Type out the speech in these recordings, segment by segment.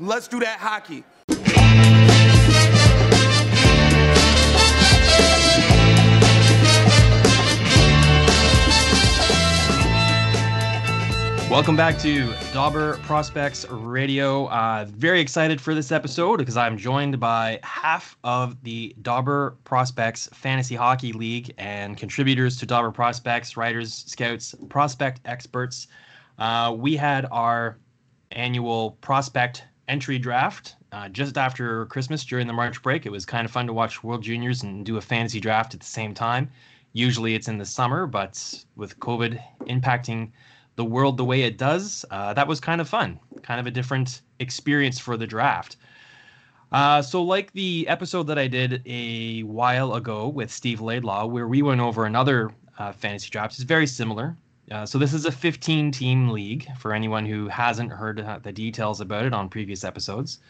Let's do that hockey. Welcome back to Dobber Prospects Radio. Uh, very excited for this episode because I'm joined by half of the Dobber Prospects Fantasy Hockey League and contributors to Dobber Prospects, writers, scouts, prospect experts. Uh, we had our annual prospect entry draft uh, just after Christmas during the March break. It was kind of fun to watch World Juniors and do a fantasy draft at the same time. Usually it's in the summer, but with COVID impacting the world the way it does, uh, that was kind of fun, kind of a different experience for the draft. Uh, so, like the episode that I did a while ago with Steve Laidlaw, where we went over another uh, fantasy draft, it's very similar. Uh, so, this is a 15 team league for anyone who hasn't heard the details about it on previous episodes.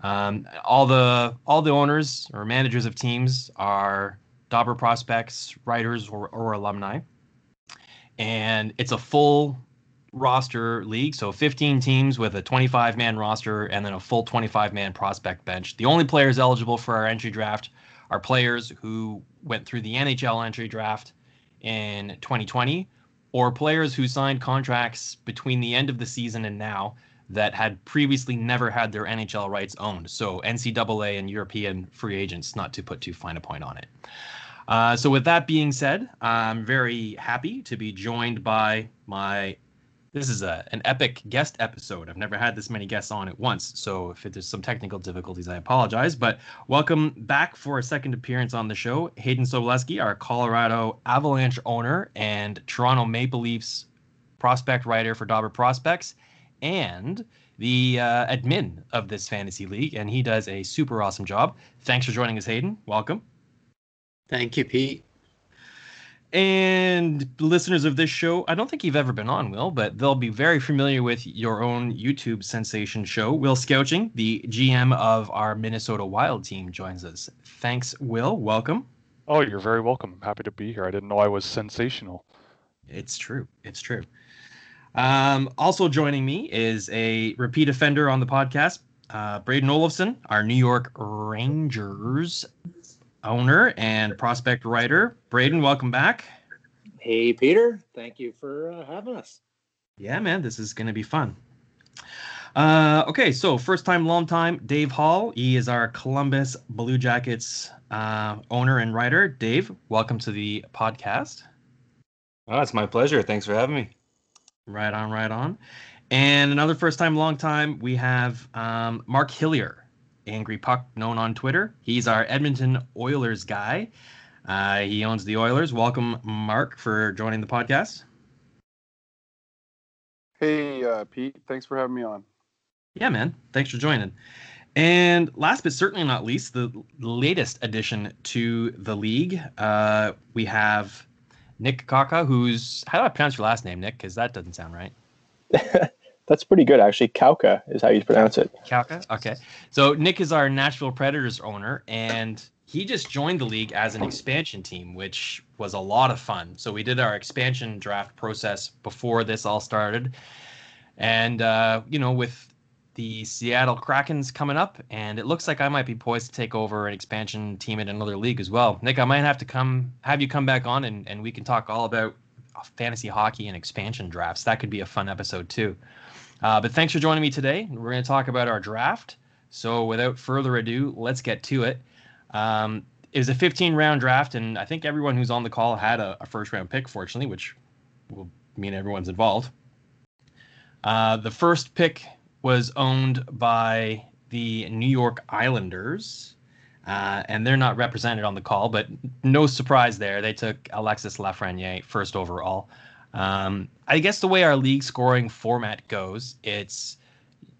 Um, all the all the owners or managers of teams are Dobber prospects, writers, or, or alumni, and it's a full roster league, so 15 teams with a 25 man roster and then a full 25 man prospect bench. The only players eligible for our entry draft are players who went through the NHL entry draft in 2020 or players who signed contracts between the end of the season and now that had previously never had their NHL rights owned. So NCAA and European free agents, not to put too fine a point on it. Uh, so with that being said, I'm very happy to be joined by my this is a an epic guest episode. I've never had this many guests on at once, so if there's some technical difficulties, I apologize. But welcome back for a second appearance on the show, Hayden Sobolewski, our Colorado Avalanche owner and Toronto Maple Leafs prospect writer for Dobber Prospects, and the uh, admin of this fantasy league, and he does a super awesome job. Thanks for joining us, Hayden. Welcome. Thank you, Pete. And listeners of this show, I don't think you've ever been on, Will, but they'll be very familiar with your own YouTube sensation show. Will Scouching, the GM of our Minnesota Wild team, joins us. Thanks, Will. Welcome. Oh, you're very welcome. Happy to be here. I didn't know I was sensational. It's true. It's true. Um, also joining me is a repeat offender on the podcast, uh, Braden Olofsson, our New York Rangers owner and prospect writer. Braden, welcome back. Hey, Peter. Thank you for uh, having us. Yeah, man, this is going to be fun. Uh, okay, so first time, long time, Dave Hall. He is our Columbus Blue Jackets uh, owner and writer. Dave, welcome to the podcast. Oh, it's my pleasure. Thanks for having me. Right on, right on. And another first time, long time, we have um, Mark Hillier. Angry Puck, known on Twitter. He's our Edmonton Oilers guy. Uh, he owns the Oilers. Welcome, Mark, for joining the podcast. Hey, uh, Pete. Thanks for having me on. Yeah, man. Thanks for joining. And last but certainly not least, the latest addition to the league, uh, we have Nick Kaka, who's how do I pronounce your last name, Nick? Because that doesn't sound right. That's pretty good, actually. Kauka is how you pronounce it. Kauka. Okay. So Nick is our Nashville Predators owner, and he just joined the league as an expansion team, which was a lot of fun. So we did our expansion draft process before this all started, and uh, you know, with the Seattle Krakens coming up, and it looks like I might be poised to take over an expansion team in another league as well. Nick, I might have to come have you come back on, and, and we can talk all about fantasy hockey and expansion drafts. That could be a fun episode too. Uh, but thanks for joining me today. We're going to talk about our draft. So without further ado, let's get to it. Um, it was a 15 round draft, and I think everyone who's on the call had a, a first round pick, fortunately, which will mean everyone's involved. Uh, the first pick was owned by the New York Islanders, uh, and they're not represented on the call, but no surprise there. They took Alexis Lafreniere first overall. Um, I guess the way our league scoring format goes, it's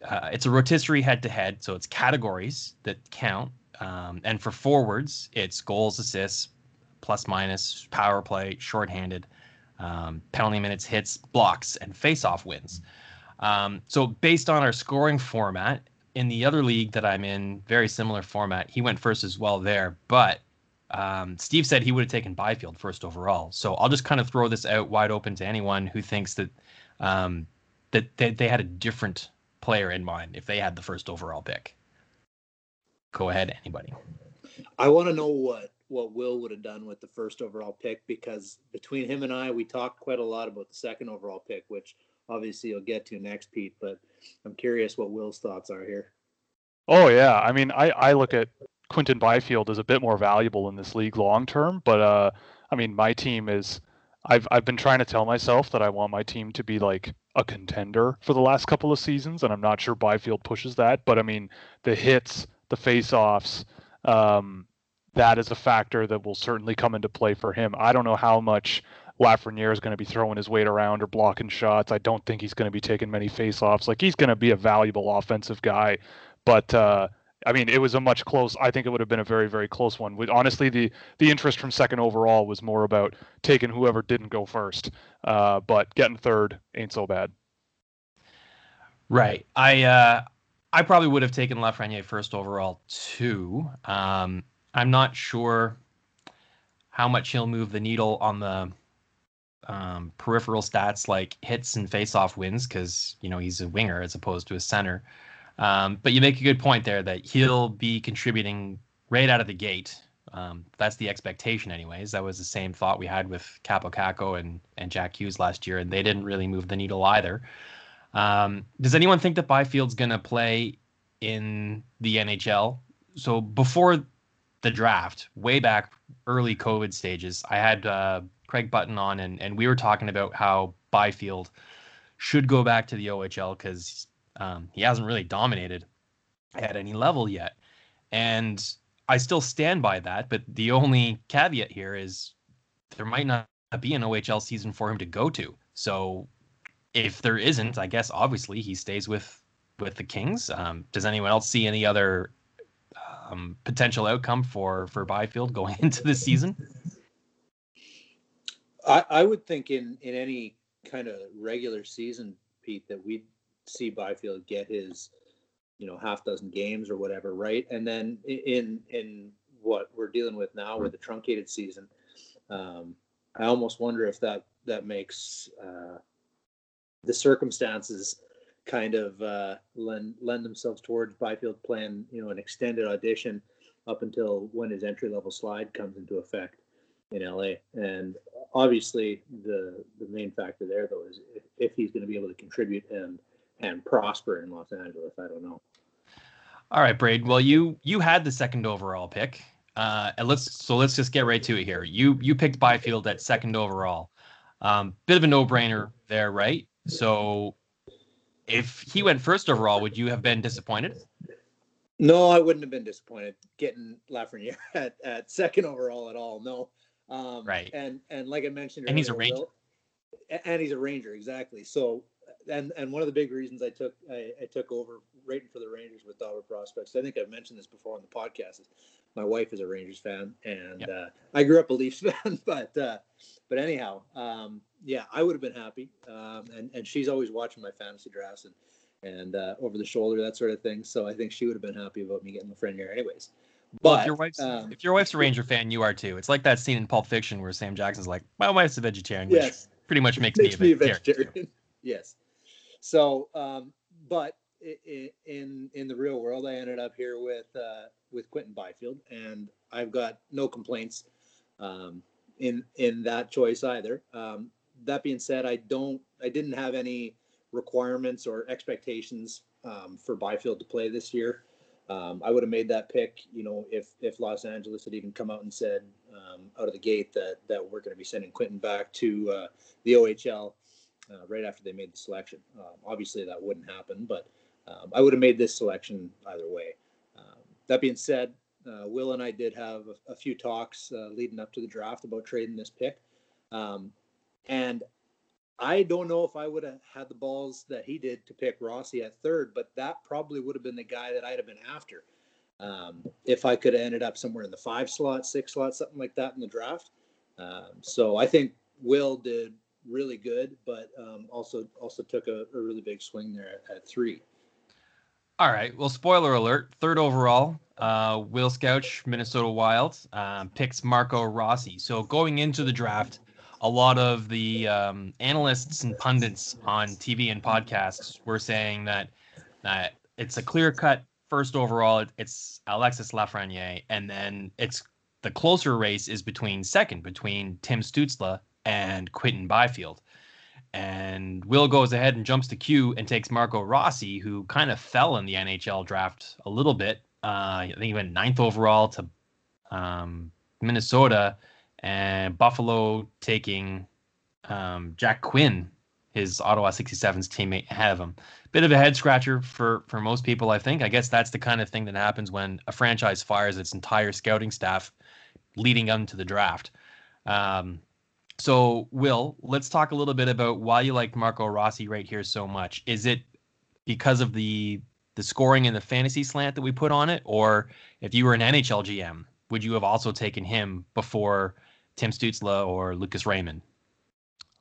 uh, it's a rotisserie head to head, so it's categories that count. Um, and for forwards, it's goals, assists, plus minus, power play, shorthanded, um, penalty minutes, hits, blocks, and face-off wins. Um, so based on our scoring format, in the other league that I'm in, very similar format, he went first as well there. But um, Steve said he would have taken Byfield first overall. So I'll just kind of throw this out wide open to anyone who thinks that um, that they, they had a different player in mind if they had the first overall pick? Go ahead, anybody. I want to know what what Will would have done with the first overall pick because between him and I, we talked quite a lot about the second overall pick, which obviously you'll get to next, Pete. But I'm curious what Will's thoughts are here. Oh yeah, I mean, I I look at Quinton Byfield is a bit more valuable in this league long term, but uh, I mean, my team is. I've I've been trying to tell myself that I want my team to be like a contender for the last couple of seasons, and I'm not sure Byfield pushes that. But I mean, the hits, the face-offs, um, that is a factor that will certainly come into play for him. I don't know how much Lafreniere is going to be throwing his weight around or blocking shots. I don't think he's going to be taking many face-offs. Like he's going to be a valuable offensive guy, but uh, I mean, it was a much close. I think it would have been a very, very close one. With honestly, the the interest from second overall was more about taking whoever didn't go first. Uh, but getting third ain't so bad. Right. I uh, I probably would have taken Lafreniere first overall too. Um, I'm not sure how much he'll move the needle on the um, peripheral stats like hits and face-off wins because you know he's a winger as opposed to a center. Um, but you make a good point there that he'll be contributing right out of the gate. Um, that's the expectation, anyways. That was the same thought we had with Kaapo Kakko and, and Jack Hughes last year, and they didn't really move the needle either. Um, does anyone think that Byfield's going to play in the NHL? So before the draft, way back early COVID stages, I had uh, Craig Button on, and, and we were talking about how Byfield should go back to the OHL because um, he hasn't really dominated at any level yet. And I still stand by that. But the only caveat here is there might not be an OHL season for him to go to. So if there isn't, I guess obviously he stays with with the Kings. Um, does anyone else see any other um, potential outcome for for Byfield going into the season? I, I would think in in any kind of regular season, Pete, that we'd see Byfield get his, you know, half dozen games or whatever, right? And then in in what we're dealing with now with the truncated season, um, I almost wonder if that that makes uh, the circumstances kind of uh, lend lend themselves towards Byfield playing, you know, an extended audition up until when his entry level slide comes into effect in LA. And obviously, the the main factor there though is if, if he's going to be able to contribute and and prosper in Los Angeles. I don't know. All right, Braid. Well, you you had the second overall pick. Uh, and let's so let's just get right to it here. You you picked Byfield at second overall. Um, bit of a no-brainer there, right? So if he went first overall, would you have been disappointed? No, I wouldn't have been disappointed getting Lafreniere at, at second overall at all. No. Um, right. And and like I mentioned, and he's a ranger. Will, and he's a ranger exactly. So and and one of the big reasons I took I, I took over rating for the Rangers with Dobber Prospects. I think I've mentioned this before on the podcast. Is my wife is a Rangers fan, and yep. uh, I grew up a Leafs fan. But uh, but anyhow, um, yeah, I would have been happy. Um, and and she's always watching my fantasy drafts and and uh, over the shoulder that sort of thing. So I think she would have been happy about me getting Lafreniere anyways. But well, if your wife's um, if your wife's a Ranger fan, you are too. It's like that scene in Pulp Fiction where Sam Jackson's like, "My wife's a vegetarian," which yes, pretty much makes, makes me a vegetarian. Me a vegetarian. yes. So, um, but in in the real world, I ended up here with uh, with Quinton Byfield, and I've got no complaints um, in in that choice either. Um, that being said, I don't, I didn't have any requirements or expectations um, for Byfield to play this year. Um, I would have made that pick, you know, if if Los Angeles had even come out and said um, out of the gate that that we're going to be sending Quinton back to uh, the OHL uh, right after they made the selection. Um, obviously, that wouldn't happen, but um, I would have made this selection either way. Um, that being said, uh, Will and I did have a, a few talks uh, leading up to the draft about trading this pick. Um, and I don't know if I would have had the balls that he did to pick Rossi at third, but that probably would have been the guy that I'd have been after. Um, if I could have ended up somewhere in the five slot, six slot, something like that in the draft. Um, so I think Will did really good, but um, also also took a, a, really big swing there at, at, three. All right. Well, spoiler alert: third overall, uh, Will Scouch, Minnesota Wild, um, picks Marco Rossi. So going into the draft, a lot of the um, analysts and pundits on TV and podcasts were saying that Uh, it's a clear cut first overall. It's Alexis Lafreniere, and then it's the closer race is between second between Tim Stutzle and Quinton Byfield. And Will goes ahead and jumps to Q and takes Marco Rossi, who kind of fell in the NHL draft a little bit. Uh, I think he went ninth overall to um, Minnesota, and Buffalo taking um, Jack Quinn, his Ottawa 67's teammate, ahead of him. Bit of a head scratcher for for most people, I think. I guess that's the kind of thing that happens when a franchise fires its entire scouting staff leading up to the draft. Um, so, Will, let's talk a little bit about why you like Marco Rossi right here so much. Is it because of the the scoring and the fantasy slant that we put on it, or if you were an NHL GM, would you have also taken him before Tim Stutzle or Lucas Raymond?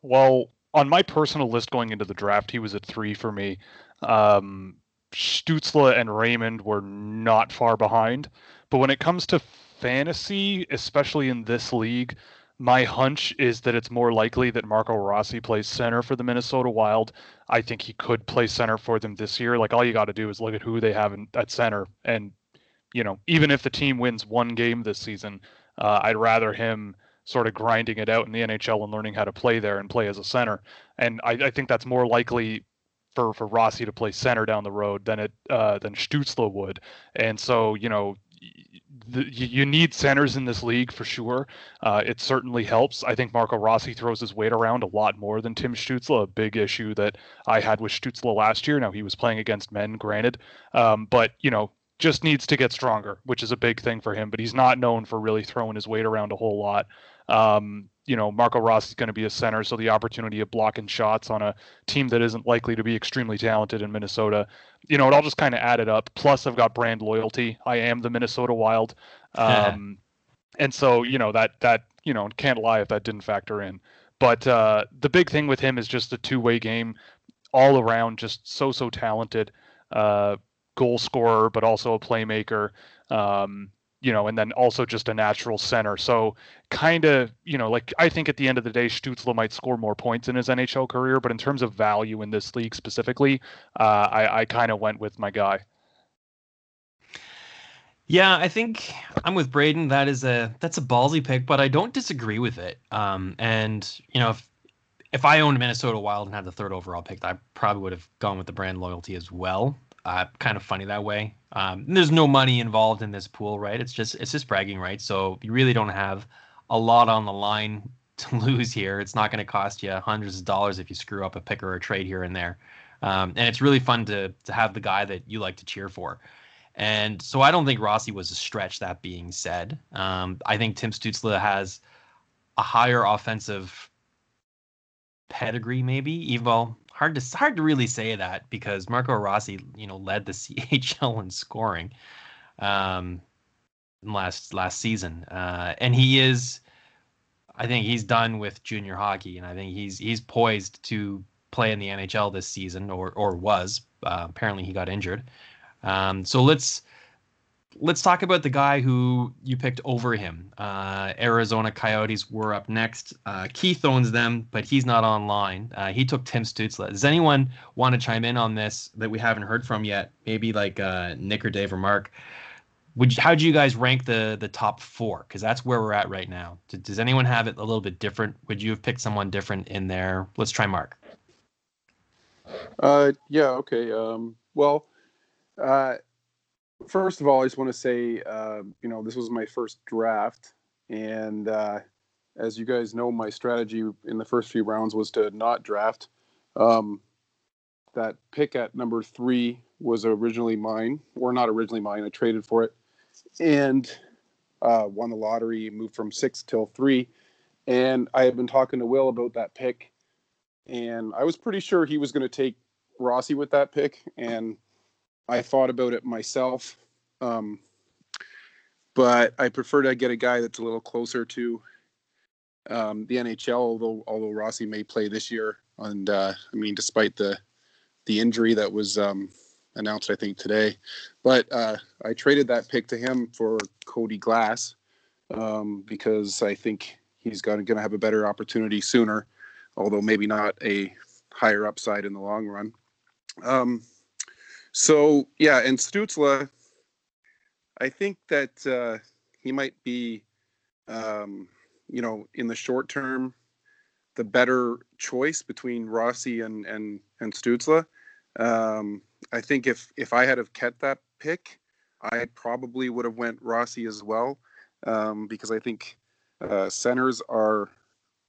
Well, on my personal list going into the draft, he was at three for me. Um, Stutzle and Raymond were not far behind, but when it comes to fantasy, especially in this league, my hunch is that it's more likely that Marco Rossi plays center for the Minnesota Wild. I think he could play center for them this year. Like all you got to do is look at who they have in, at center, and you know, even if the team wins one game this season, uh, I'd rather him sort of grinding it out in the NHL and learning how to play there and play as a center. And I, I think that's more likely for for Rossi to play center down the road than it uh, than Stutzle would. And so you know the, you need centers in this league for sure. Uh, it certainly helps. I think Marco Rossi throws his weight around a lot more than Tim Stutzle, a big issue that I had with Stutzle last year. Now he was playing against men, granted, um, but you know just needs to get stronger, which is a big thing for him. But he's not known for really throwing his weight around a whole lot. Um, you know, Marco Rossi is going to be a center, so the opportunity of blocking shots on a team that isn't likely to be extremely talented in Minnesota, you know, it all just kind of added up. Plus, I've got brand loyalty. I am the Minnesota Wild, um, and so you know that that you know can't lie if that didn't factor in. But uh, the big thing with him is just a two-way game, all around, just so so talented. Uh, goal scorer, but also a playmaker. Um, you know, and then also just a natural center. So kind of, you know, like I think at the end of the day, Stutzle might score more points in his NHL career, but in terms of value in this league specifically, uh, I, I kind of went with my guy. Yeah, I think I'm with Braden. That is a that's a ballsy pick, but I don't disagree with it. Um, and you know, if if I owned Minnesota Wild and had the third overall pick, I probably would have gone with the brand loyalty as well. Uh, kind of funny that way. Um, there's no money involved in this pool, right? It's just it's just bragging rights. So you really don't have a lot on the line to lose here. It's not going to cost you hundreds of dollars if you screw up a pick or a trade here and there. Um, and it's really fun to to have the guy that you like to cheer for. And so I don't think Rossi was a stretch. That being said, um, I think Tim Stutzle has a higher offensive pedigree, maybe. Even hard to hard to really say that because Marco Rossi, you know, led the CHL in scoring um, last last season, uh, and he is. I think he's done with junior hockey, and I think he's he's poised to play in the NHL this season, or or was. Uh, apparently, he got injured. Um, so let's let's talk about the guy who you picked over him. Uh, Arizona Coyotes were up next. Uh, Keith owns them, but he's not online. Uh, he took Tim Stutzle. Does anyone want to chime in on this that we haven't heard from yet? Maybe like uh, Nick or Dave or Mark. Would how do you guys rank the the top four? Because that's where we're at right now. Does, does anyone have it a little bit different? Would you have picked someone different in there? Let's try Mark. Uh, yeah. Okay. Um, well, uh, first of all, I just want to say, uh, you know, this was my first draft, and uh, as you guys know, my strategy in the first few rounds was to not draft. Um, that pick at number three was originally mine, or not originally mine. I traded for it, and uh, won the lottery. Moved from six till three, and I had been talking to Will about that pick, and I was pretty sure he was going to take Rossi with that pick, and I thought about it myself, um, but I prefer to get a guy that's a little closer to um, the NHL. Although although Rossi may play this year, and uh, I mean, despite the the injury that was um, announced, I think today, but uh, I traded that pick to him for Cody Glass um, because I think he's going to have a better opportunity sooner, although maybe not a higher upside in the long run. So yeah, and Stutzle, I think that uh, he might be, um, you know, in the short term, the better choice between Rossi and and and Stutzle. Um, I think if if I had have kept that pick, I probably would have went Rossi as well, um, because I think uh, centers are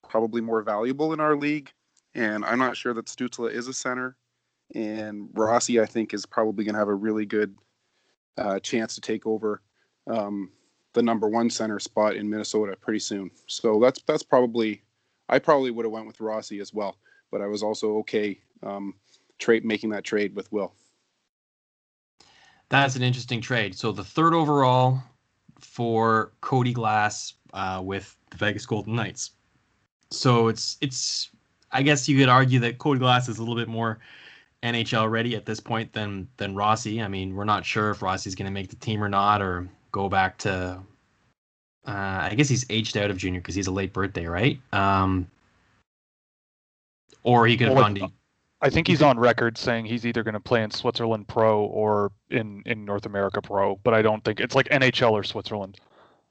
probably more valuable in our league, and I'm not sure that Stutzle is a center, and Rossi I think is probably going to have a really good uh, chance to take over um, the number one center spot in Minnesota pretty soon. So that's that's probably I probably would have went with Rossi as well, but I was also okay um, trade making that trade with Will. That's an interesting trade. So the third overall for Cody Glass uh, with the Vegas Golden Knights. So it's it's I guess you could argue that Cody Glass is a little bit more NHL ready at this point than than Rossi. I mean, we're not sure if Rossi's going to make the team or not, or go back to. Uh, I guess he's aged out of junior because he's a late birthday, right? Um, or he could have Well, gone to. I think he's on record saying he's either going to play in Switzerland Pro or in in North America Pro, but I don't think it's like NHL or Switzerland.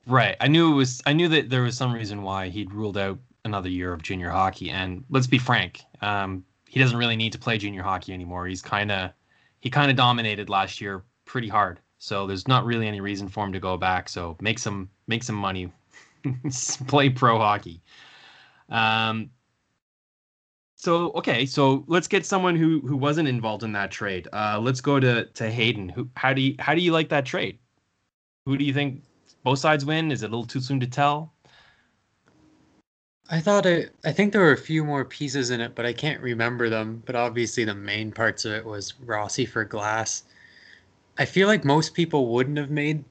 Right. I knew it was. I knew that there was some reason why he'd ruled out another year of junior hockey. And let's be frank, um, he doesn't really need to play junior hockey anymore. He's kind of he kind of dominated last year pretty hard. So there's not really any reason for him to go back. So make some make some money, play pro hockey. Um. So okay, so let's get someone who who wasn't involved in that trade. Uh, let's go to to Hayden. Who how do you how do you like that trade? Who do you think both sides win? Is it a little too soon to tell? I thought it. I think there were a few more pieces in it, but I can't remember them. But obviously, the main parts of it was Rossi for Glass. I feel like most people wouldn't have made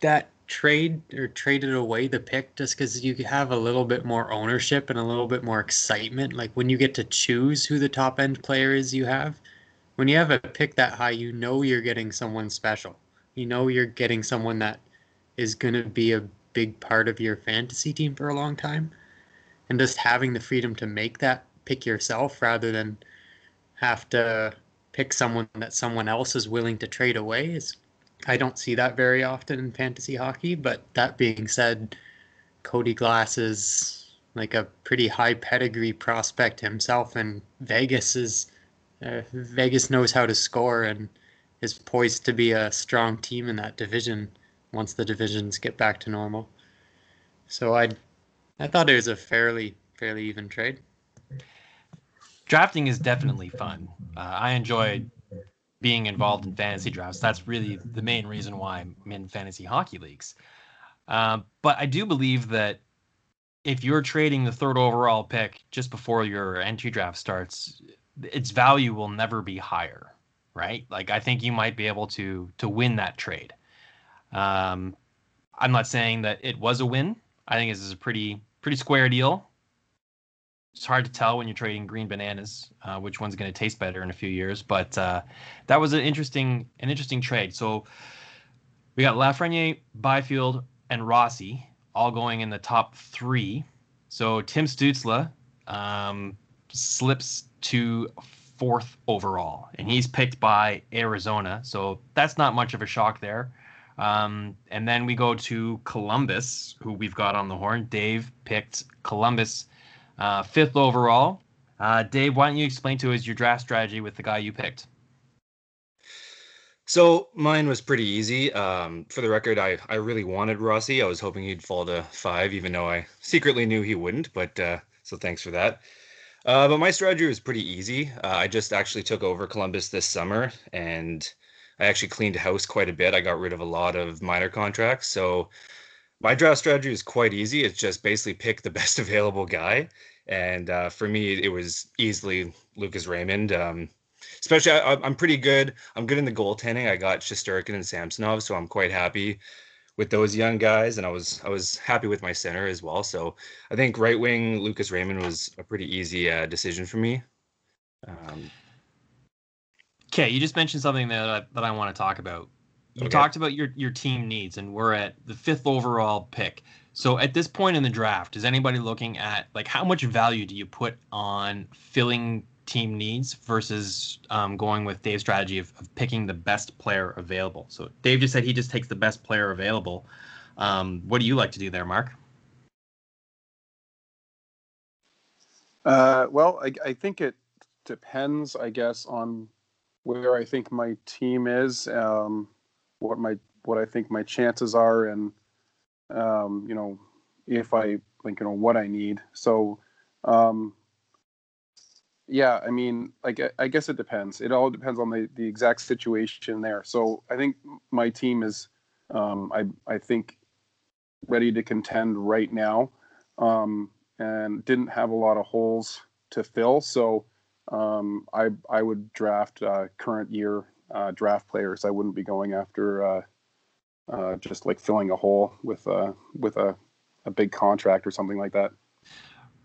that trade or traded away the pick just because you have a little bit more ownership and a little bit more excitement. Like when you get to choose who the top end player is you have, when you have a pick that high, you know you're getting someone special. You know you're getting someone that is going to be a big part of your fantasy team for a long time. And just having the freedom to make that pick yourself rather than have to pick someone that someone else is willing to trade away is I don't see that very often in fantasy hockey. But that being said, Cody Glass is like a pretty high pedigree prospect himself, and Vegas is uh, Vegas knows how to score and is poised to be a strong team in that division once the divisions get back to normal. So I, I thought it was a fairly fairly even trade. drafting is definitely fun. Uh, I enjoy being involved in fantasy drafts. That's really the main reason why I'm in fantasy hockey leagues. Um, but I do believe that if you're trading the third overall pick just before your entry draft starts, its value will never be higher, right? Like I think you might be able to to win that trade. Um, I'm not saying that it was a win. I think this is a pretty pretty square deal it's hard to tell when you're trading green bananas uh, which one's going to taste better in a few years. But uh, that was an interesting an interesting trade. So we got Lafreniere, Byfield, and Rossi all going in the top three. So Tim Stutzle um, slips to fourth overall, and he's picked by Arizona. So that's not much of a shock there. Um, and then we go to Columbus, who we've got on the horn. Dave picked Columbus uh, fifth overall. Uh, Dave, why don't you explain to us your draft strategy with the guy you picked? So mine was pretty easy. Um, for the record, I, I really wanted Rossi. I was hoping he'd fall to five, even though I secretly knew he wouldn't. But uh, so thanks for that. Uh, but my strategy was pretty easy. Uh, I just actually took over Columbus this summer, and I actually cleaned house quite a bit. I got rid of a lot of minor contracts. So my draft strategy is quite easy. It's just basically pick the best available guy. And uh, for me, it was easily Lucas Raymond. Um, especially, I, I'm pretty good. I'm good in the goaltending. I got Shesterkin and Samsonov, so I'm quite happy with those young guys. And I was I was happy with my center as well. So I think right wing Lucas Raymond was a pretty easy uh, decision for me. Um, Okay, you just mentioned something that I, that I want to talk about. You Okay. talked about your your team needs, and we're at the fifth overall pick. So at this point in the draft, is anybody looking at like how much value do you put on filling team needs versus um, going with Dave's strategy of, of, picking the best player available. So Dave just said he just takes the best player available. Um, what do you like to do there, Mark? Uh, well, I, I, think it depends, I guess, on where I think my team is, um, what my what I think my chances are, and um, you know, if I like, you know, what I need. So, um, yeah, I mean, like I guess it depends. It all depends on the the exact situation there. So I think my team is, um, I I think, ready to contend right now, um, and didn't have a lot of holes to fill. So um, I I would draft uh, current year uh, draft players. I wouldn't be going after uh, uh just like filling a hole with uh, with a a big contract or something like that.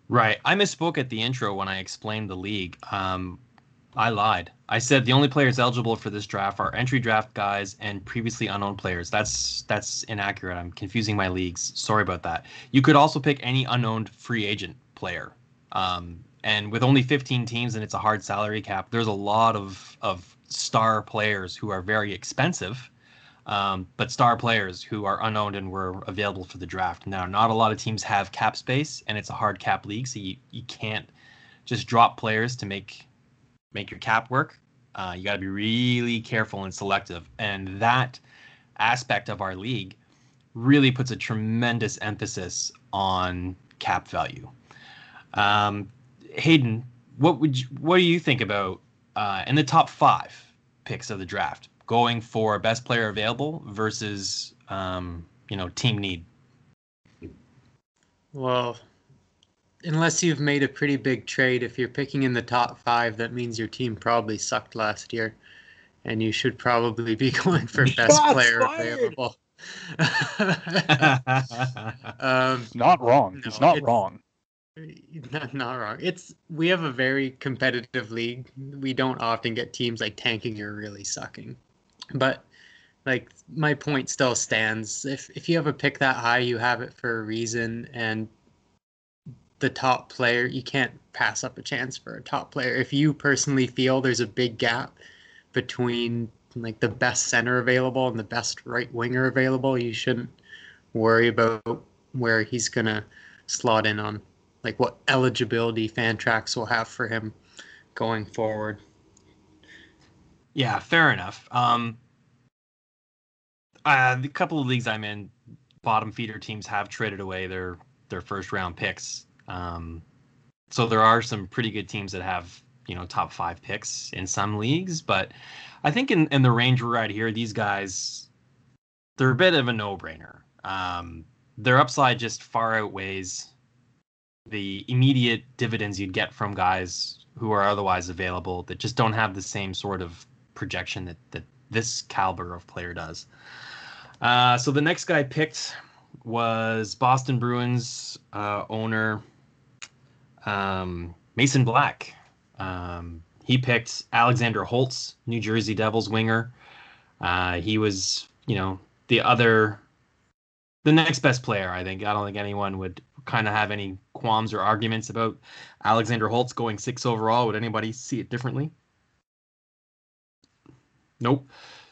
Right. I misspoke at the intro when I explained the league. Um, I lied. I said the only players eligible for this draft are entry draft guys and previously unknown players. That's that's inaccurate. I'm confusing my leagues. Sorry about that. You could also pick any unknown free agent player. Um, and with only 15 teams and it's a hard salary cap, there's a lot of of star players who are very expensive um, but star players who are unowned and were available for the draft. Now, not a lot of teams have cap space, and it's a hard cap league, so you, you can't just drop players to make make your cap work. Uh, you got to be really careful and selective, and that aspect of our league really puts a tremendous emphasis on cap value. Um, Hayden, what would you, what do you think about uh, in the top five picks of the draft? going for best player available versus um, you know team need? Well, unless you've made a pretty big trade, if you're picking in the top five, that means your team probably sucked last year, and you should probably be going for best player fired. available. um, not wrong. No, it's not it's, wrong. Not, wrong. It's we have a very competitive league. We don't often get teams like tanking or really sucking. But like my point still stands. If if you have a pick that high, you have it for a reason and the top player, you can't pass up a chance for a top player. If you personally feel there's a big gap between like the best center available and the best right winger available, you shouldn't worry about where he's gonna slot in on like what eligibility Fantrax will have for him going forward. Yeah, fair enough. Um, uh, the couple of leagues I'm in, bottom feeder teams have traded away their their first round picks. Um, so there are some pretty good teams that have you know top five picks in some leagues, but I think in in the range we're at here, these guys they're a bit of a no brainer. Um, their upside just far outweighs the immediate dividends you'd get from guys who are otherwise available that just don't have the same sort of projection that that this caliber of player does. Uh, so the next guy picked was Boston Bruins uh, owner um, Mason Black. Um, he picked Alexander Holtz, New Jersey Devils winger. Uh, he was, you know, the other, the next best player. I think. I don't think anyone would kind of have any qualms or arguments about Alexander Holtz going six overall. Would anybody see it differently? Nope.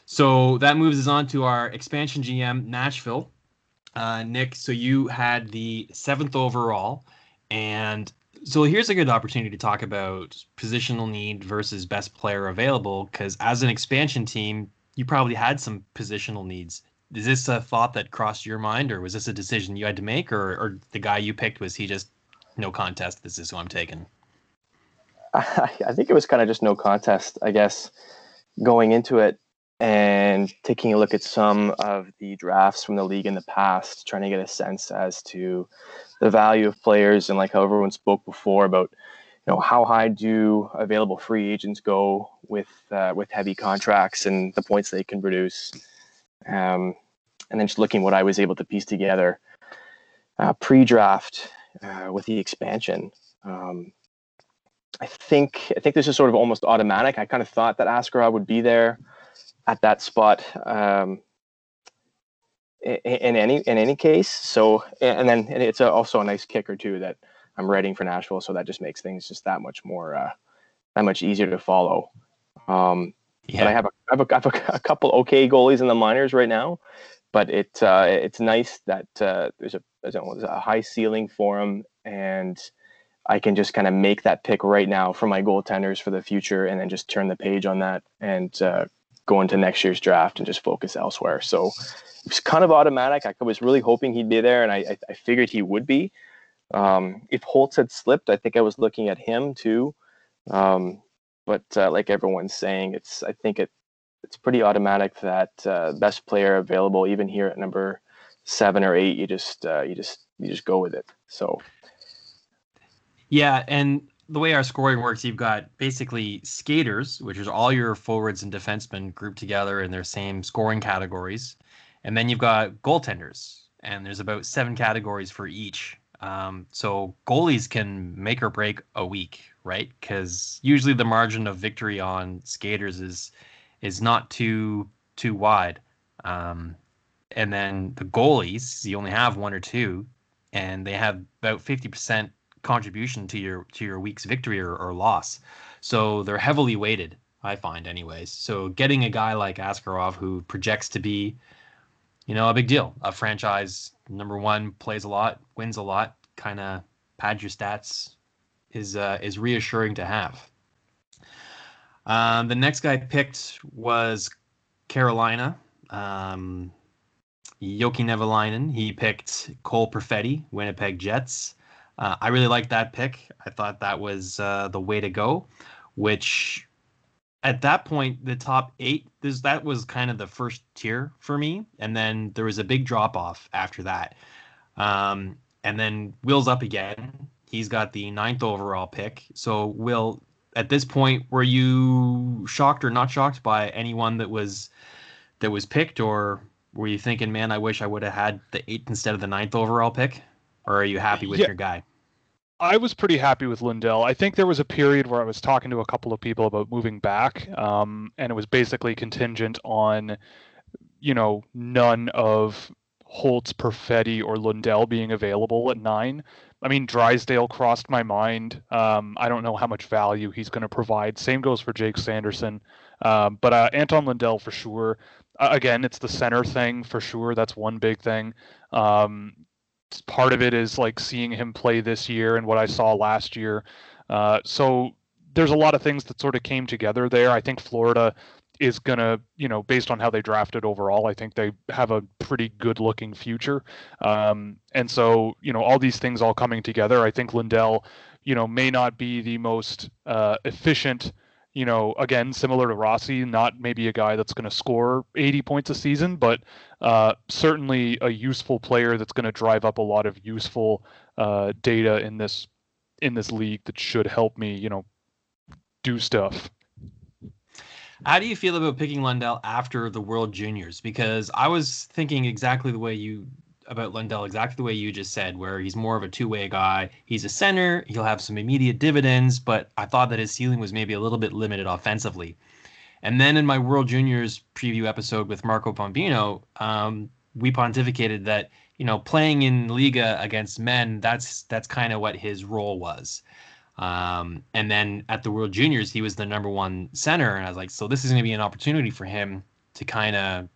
So that moves us on to our expansion GM, Nashville. Uh, Nick, so you had the seventh overall. And so here's a good opportunity to talk about positional need versus best player available. Because as an expansion team, you probably had some positional needs. Is this a thought that crossed your mind, or was this a decision you had to make, or, or the guy you picked was he just no contest? This is who I'm taking. I, I think it was kind of just no contest. I guess going into it, and taking a look at some of the drafts from the league in the past, trying to get a sense as to the value of players and like how everyone spoke before about you know how high do available free agents go with uh, with heavy contracts and the points they can produce, um, and then just looking what I was able to piece together uh, pre-draft uh, with the expansion. Um, I think I think this is sort of almost automatic. I kind of thought that Askarov would be there at that spot um, in, in, any in any case. So and then and it's a, also a nice kicker too that I'm writing for Nashville, so that just makes things just that much more uh, that much easier to follow. Um, Yeah. But I have a, I have, a, I have a, a couple okay goalies in the minors right now, but it uh, it's nice that uh, there's a there's a high ceiling for him, and I can just kind of make that pick right now for my goaltenders for the future, and then just turn the page on that and uh, go into next year's draft and just focus elsewhere. So it was kind of automatic. I was really hoping he'd be there, and I I, I figured he would be. Um, if Holtz had slipped, I think I was looking at him too. Um, but uh, like everyone's saying, it's I think it it's pretty automatic that uh, best player available, even here at number seven or eight, you just uh, you just you just go with it. So Yeah, and the way our scoring works, you've got basically skaters, which is all your forwards and defensemen grouped together in their same scoring categories, and then you've got goaltenders, and there's about seven categories for each. Um, so goalies can make or break a week, right? Because usually the margin of victory on skaters is is not too too wide. Um, and then the goalies, you only have one or two, and they have about fifty percent contribution to your to your week's victory or, or loss. So they're heavily weighted, I find, anyways. So getting a guy like Askarov who projects to be, you know, a big deal, a franchise number one, plays a lot, wins a lot, kind of pad your stats, is uh, is reassuring to have. Um, the next guy picked was Carolina. Um, Joki Nevalainen. He picked Cole Perfetti, Winnipeg Jets. Uh, I really liked that pick. I thought that was uh, the way to go, which at that point, the top eight, this, that was kind of the first tier for me. And then there was a big drop off after that. Um, and then Will's up again. He's got the ninth overall pick. So, Will, at this point, were you shocked or not shocked by anyone that was that was picked, or were you thinking, man, I wish I would have had the eighth instead of the ninth overall pick? Or are you happy with Yeah. your guy? I was pretty happy with Lundell. I think there was a period where I was talking to a couple of people about moving back, um, and it was basically contingent on, you know, none of Holtz, Perfetti, or Lundell being available at nine. I mean, Drysdale crossed my mind. Um, I don't know how much value he's going to provide. Same goes for Jake Sanderson, um, but uh, Anton Lundell for sure. Uh, again, it's the center thing for sure. That's one big thing. Um, part of it is like seeing him play this year and what I saw last year. Uh, so there's a lot of things that sort of came together there. I think Florida is gonna, you know, based on how they drafted overall, I think they have a pretty good looking future. Um, and so, you know, all these things all coming together, I think Lundell, you know, may not be the most uh, efficient. You know, again, similar to Rossi, not maybe a guy that's going to score 80 points a season, but uh, certainly a useful player that's going to drive up a lot of useful uh, data in this in this league that should help me, you know, do stuff. How do you feel about picking Lundell after the World Juniors? Because I was thinking exactly the way you about Lundell, exactly the way you just said, where he's more of a two-way guy. He's a center. He'll have some immediate dividends, but I thought that his ceiling was maybe a little bit limited offensively. And then in my World Juniors preview episode with Marco Pombino, um, we pontificated that you know playing in Liiga against men, that's that's kind of what his role was. Um, and then at the World Juniors, he was the number one center, and I was like, so this is going to be an opportunity for him to kind of,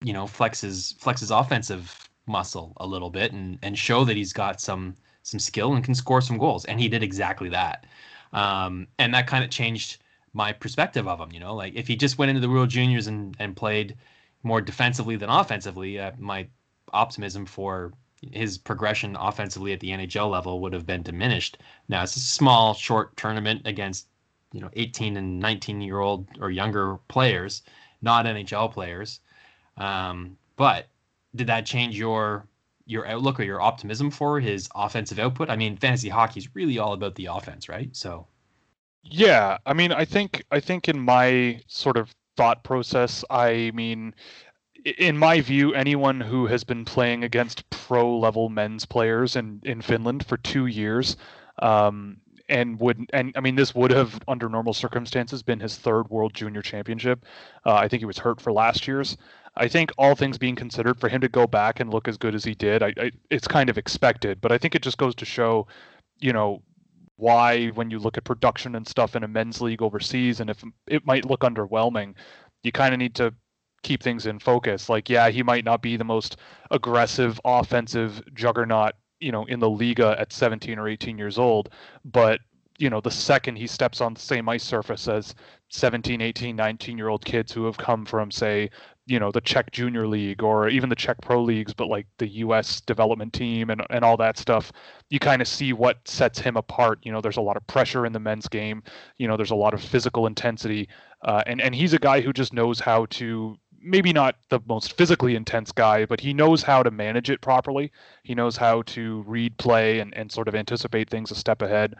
you know, flex his flex his offensive muscle a little bit and and show that he's got some some skill and can score some goals, and he did exactly that. Um, and that kind of changed my perspective of him. You know, like if he just went into the World Juniors and and played more defensively than offensively, uh, my optimism for his progression offensively at the NHL level would have been diminished. Now it's a small, short tournament against you know 18 and 19 year old or younger players, not NHL players. Um, but did that change your your outlook or your optimism for his offensive output? I mean, fantasy hockey is really all about the offense, right? So Yeah, I mean, I think I think in my sort of thought process, I mean, in my view, anyone who has been playing against pro level men's players in in Finland for two years, um, and would and I mean, this would have under normal circumstances been his third World Junior Championship. Uh, I think he was hurt for last year's. I think all things being considered, for him to go back and look as good as he did, I, I it's kind of expected. But I think it just goes to show, you know, why when you look at production and stuff in a men's league overseas and if it might look underwhelming, you kind of need to keep things in focus. Like, yeah, he might not be the most aggressive offensive juggernaut, you know, in the Liiga at 17 or 18 years old, but you know, the second he steps on the same ice surface as 17, 18, 19 year old kids who have come from, say, you know, the Czech Junior League or even the Czech Pro Leagues, but like the US development team and, and all that stuff, you kind of see what sets him apart. You know, there's a lot of pressure in the men's game, you know, there's a lot of physical intensity. Uh, and, and he's a guy who just knows how to maybe not the most physically intense guy, but he knows how to manage it properly. He knows how to read play and, and sort of anticipate things a step ahead.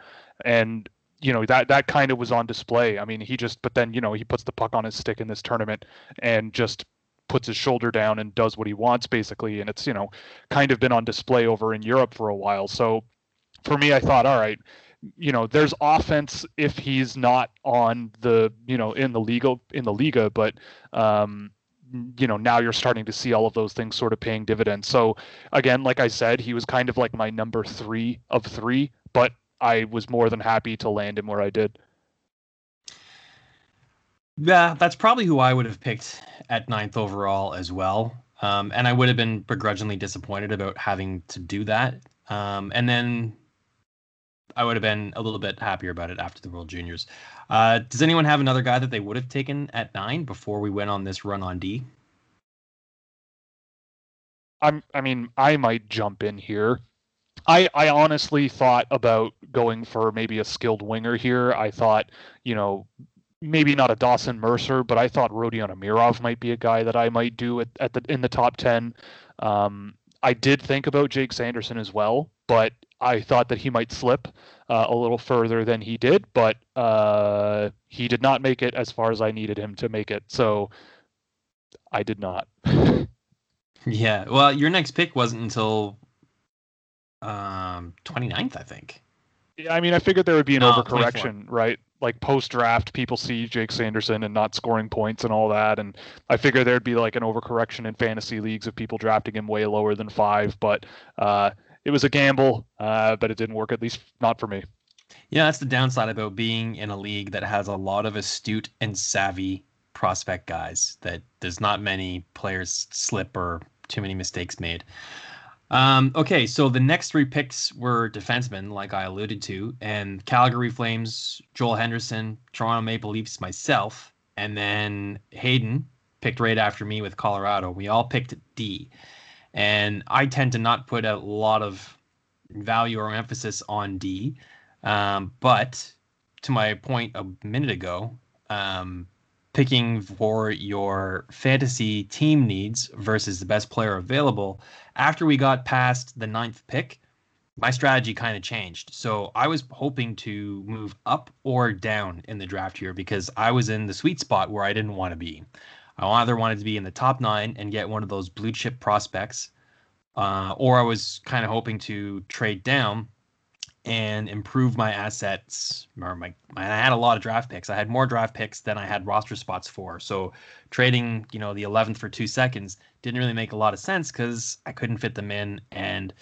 And you know that that kind of was on display. I mean, he just but then you know he puts the puck on his stick in this tournament and just puts his shoulder down and does what he wants basically. And it's you know kind of been on display over in Europe for a while. So for me, I thought, all right, you know, there's offense if he's not on the you know in the legal in the Liiga, but um, you know now you're starting to see all of those things sort of paying dividends. So again like i said he was kind of like my number three of three but i was more than happy to land him where i did. Yeah that's probably who i would have picked at ninth overall as well. Um, and i would have been begrudgingly disappointed about having to do that. Um, and then I would have been a little bit happier about it after the World Juniors. Uh, does anyone have another guy that they would have taken at nine before we went on this run on D? I'm. I mean, I might jump in here. I I honestly thought about going for maybe a skilled winger here. I thought, you know, maybe not a Dawson Mercer, but I thought Rodion Amirov might be a guy that I might do at, at the in the top ten. Um, I did think about Jake Sanderson as well, but I thought that he might slip uh, a little further than he did, but uh, he did not make it as far as I needed him to make it. So I did not. yeah. Well, your next pick wasn't until um 29th, I think. Yeah, I mean, I figured there would be an no, overcorrection, 24. right? Like post draft, people see Jake Sanderson and not scoring points and all that, and I figure there'd be like an overcorrection in fantasy leagues of people drafting him way lower than five. But uh, it was a gamble, uh, but it didn't work. At least not for me. Yeah, that's the downside about being in a league that has a lot of astute and savvy prospect guys. That there's not many players slip or too many mistakes made. Um, okay, so the next three picks were defensemen, like I alluded to, and Calgary Flames, Joel Henderson, Toronto Maple Leafs, myself, and then Hayden picked right after me with Colorado. We all picked D. And I tend to not put a lot of value or emphasis on D. Um, but to my point a minute ago, um, picking for your fantasy team needs versus the best player available, after we got past the ninth pick, my strategy kind of changed. So I was hoping to move up or down in the draft here because I was in the sweet spot where I didn't want to be. I either wanted to be in the top nine and get one of those blue chip prospects, uh, or I was kind of hoping to trade down and improve my assets. Or my, I had a lot of draft picks. I had more draft picks than I had roster spots for. So trading, you know, the 11th for two seconds didn't really make a lot of sense because I couldn't fit them in, and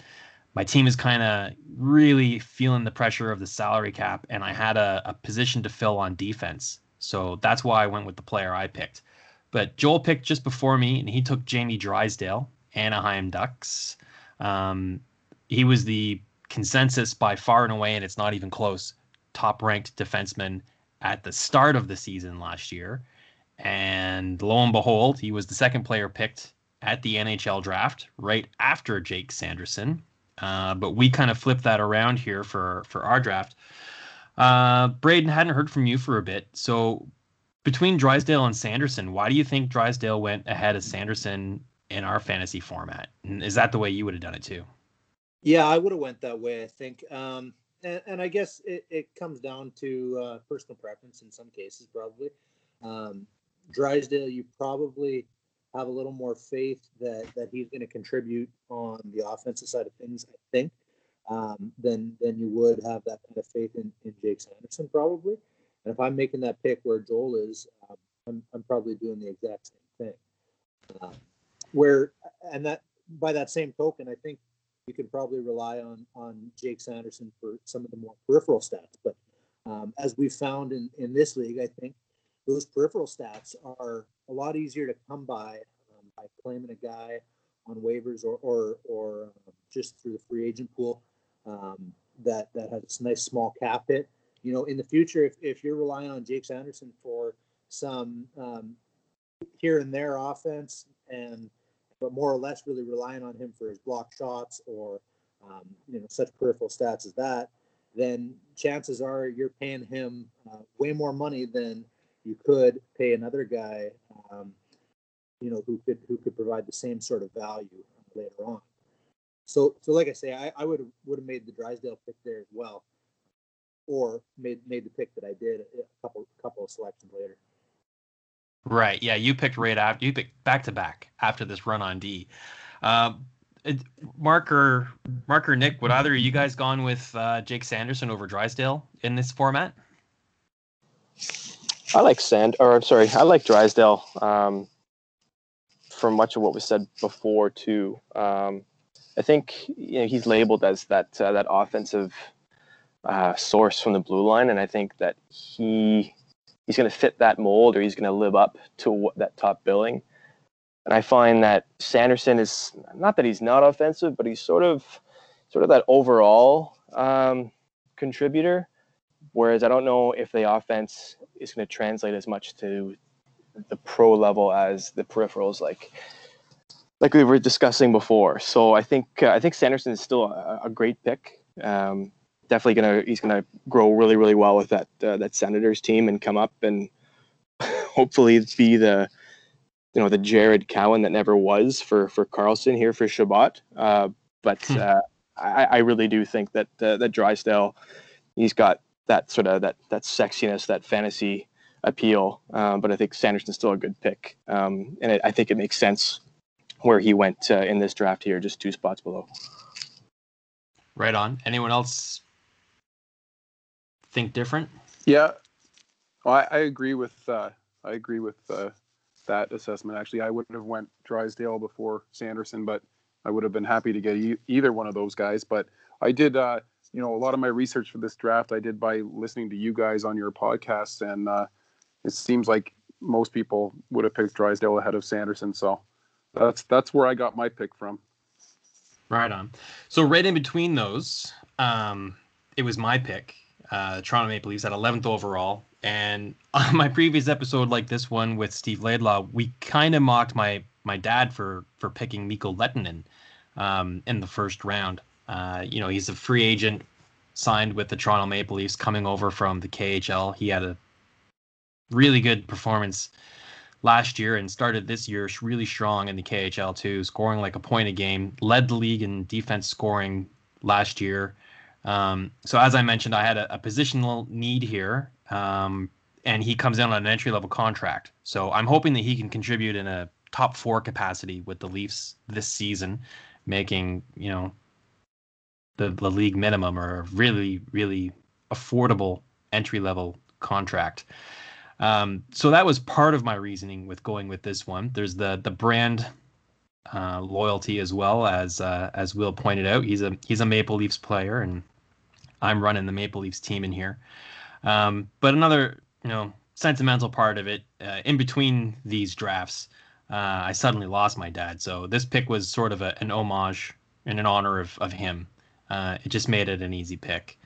my team is kind of really feeling the pressure of the salary cap, and I had a, a position to fill on defense. So that's why I went with the player I picked. But Joel picked just before me, and he took Jamie Drysdale, Anaheim Ducks. Um, he was the consensus by far and away, and it's not even close, top ranked defenseman at the start of the season last year. And lo and behold, he was the second player picked at the NHL draft right after Jake Sanderson. Uh, but we kind of flipped that around here for for our draft. Uh, Braden hadn't heard from you for a bit, so between Drysdale and Sanderson, why do you think Drysdale went ahead of Sanderson in our fantasy format? Is that the way you would have done it too? Yeah, I would have went that way. I think, um, and, and, I guess it, it comes down to uh, personal preference in some cases, probably. Um, Drysdale, you probably have a little more faith that that he's going to contribute on the offensive side of things. I think um, than than you would have that kind of faith in, in Jake Sanderson, probably. And if I'm making that pick where Joel is, um, I'm, I'm probably doing the exact same thing. Um, where, and that by that same token, I think you can probably rely on on Jake Sanderson for some of the more peripheral stats. But um, as we found in in this league, I think those peripheral stats are a lot easier to come by um, by claiming a guy on waivers or or or um, just through the free agent pool um, that that has a nice small cap hit. You know, in the future, if, if you're relying on Jake Sanderson for some um, here and there offense and but more or less really relying on him for his block shots or um, you know such peripheral stats as that, then chances are you're paying him uh, way more money than you could pay another guy, um, you know, who could who could provide the same sort of value later on. So, so like I say, I, I would would have made the Drysdale pick there as well, or made made the pick that I did a couple couple of selections later. Right. Yeah, you picked right after you picked back to back after this run on D. Um, Marker, Marker, Nick, would either of you guys gone with uh, Jake Sanderson over Drysdale in this format? I like Sand, or I'm sorry, I like Drysdale. Um, from much of what was said before, too. Um, I think you know he's labeled as that uh, that offensive uh, source from the blue line, and I think that he he's going to fit that mold, or he's going to live up to that top billing. And I find that Sanderson is not that he's not offensive, but he's sort of sort of that overall um, contributor. Whereas I don't know if the offense is going to translate as much to the pro level as the peripherals, like like we were discussing before. So I think uh, I think Sanderson is still a, a great pick. Um, definitely gonna he's gonna grow really really well with that uh, that Senators team and come up and hopefully be the you know the Jared Cowen that never was for for Karlsson here for Chabot. Uh, but hmm. uh, I, I really do think that uh, that Drysdale he's got that sort of that that sexiness that fantasy appeal. Um, but I think Sanderson's still a good pick, um, and it, I think it makes sense where he went uh, in this draft here, just two spots below. Right on. Anyone else think different? Yeah, well, I, I agree with uh, I agree with uh, that assessment. Actually, I would have went Drysdale before Sanderson, but I would have been happy to get e- either one of those guys. But I did, uh, you know, a lot of my research for this draft I did by listening to you guys on your podcast, and uh, it seems like most people would have picked Drysdale ahead of Sanderson. So that's that's where I got my pick from. Right on. So right in between those, um, it was my pick. Uh, Toronto Maple Leafs at 11th overall. And on my previous episode, like this one with Steve Laidlaw, we kind of mocked my my dad for for picking Mikko Lehtonen um, in the first round. Uh, you know, he's a free agent signed with the Toronto Maple Leafs, coming over from the KHL. He had a really good performance last year and started this year really strong in the KHL too, scoring like a point a game, led the league in defense scoring last year. Um, so as I mentioned, I had a, a positional need here, um, and he comes in on an entry level contract. So I'm hoping that he can contribute in a top four capacity with the Leafs this season, making you know the the league minimum or a really really affordable entry level contract. Um, so that was part of my reasoning with going with this one. There's the the brand uh, loyalty as well as uh, as Will pointed out. He's a he's a Maple Leafs player, and I'm running the Maple Leafs team in here. Um, but another you know sentimental part of it, uh, in between these drafts, uh, I suddenly lost my dad. So this pick was sort of a, an homage and an honor of of him. Uh, it just made it an easy pick.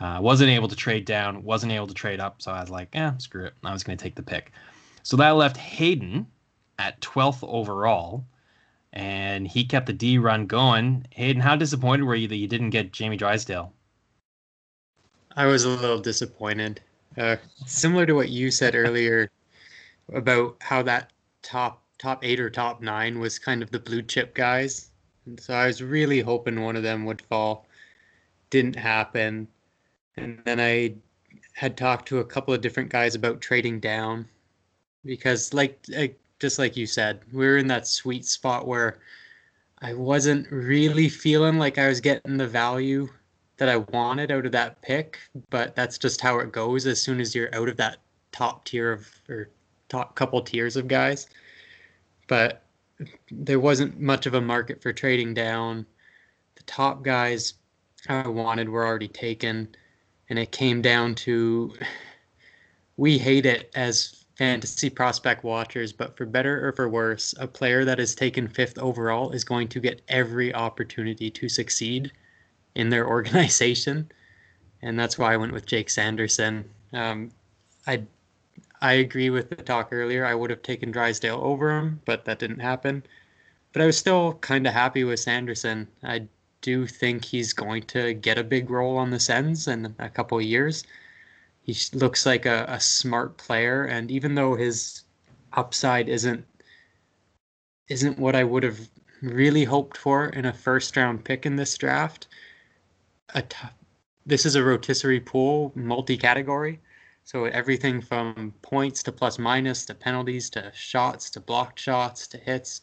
Uh, wasn't able to trade down, wasn't able to trade up, so I was like, yeah, screw it. I was going to take the pick. So that left Hayden at 12th overall, and he kept the D run going. Hayden, how disappointed were you that you didn't get Jamie Drysdale? I was a little disappointed. Uh, similar to what you said earlier about how that top top eight or top nine was kind of the blue chip guys, and so I was really hoping one of them would fall. Didn't happen. And then I had talked to a couple of different guys about trading down because, like, like just like you said, we are in that sweet spot where I wasn't really feeling like I was getting the value that I wanted out of that pick, but that's just how it goes as soon as you're out of that top tier of or top couple tiers of guys. But there wasn't much of a market for trading down. the top guys I wanted were already taken, and it came down to we hate it as fantasy prospect watchers, but for better or for worse, a player that is taken fifth overall is going to get every opportunity to succeed in their organization, and that's why I went with Jake Sanderson. Um, I I agree with the talk earlier. I would have taken Drysdale over him, but that didn't happen. But I was still kind of happy with Sanderson. I do think he's going to get a big role on the Sens in a couple of years. He looks like a, a smart player, and even though his upside isn't isn't what I would have really hoped for in a first round pick in this draft, a t- this is a rotisserie pool, multi category. So everything from points to plus minus to penalties to shots to blocked shots to hits.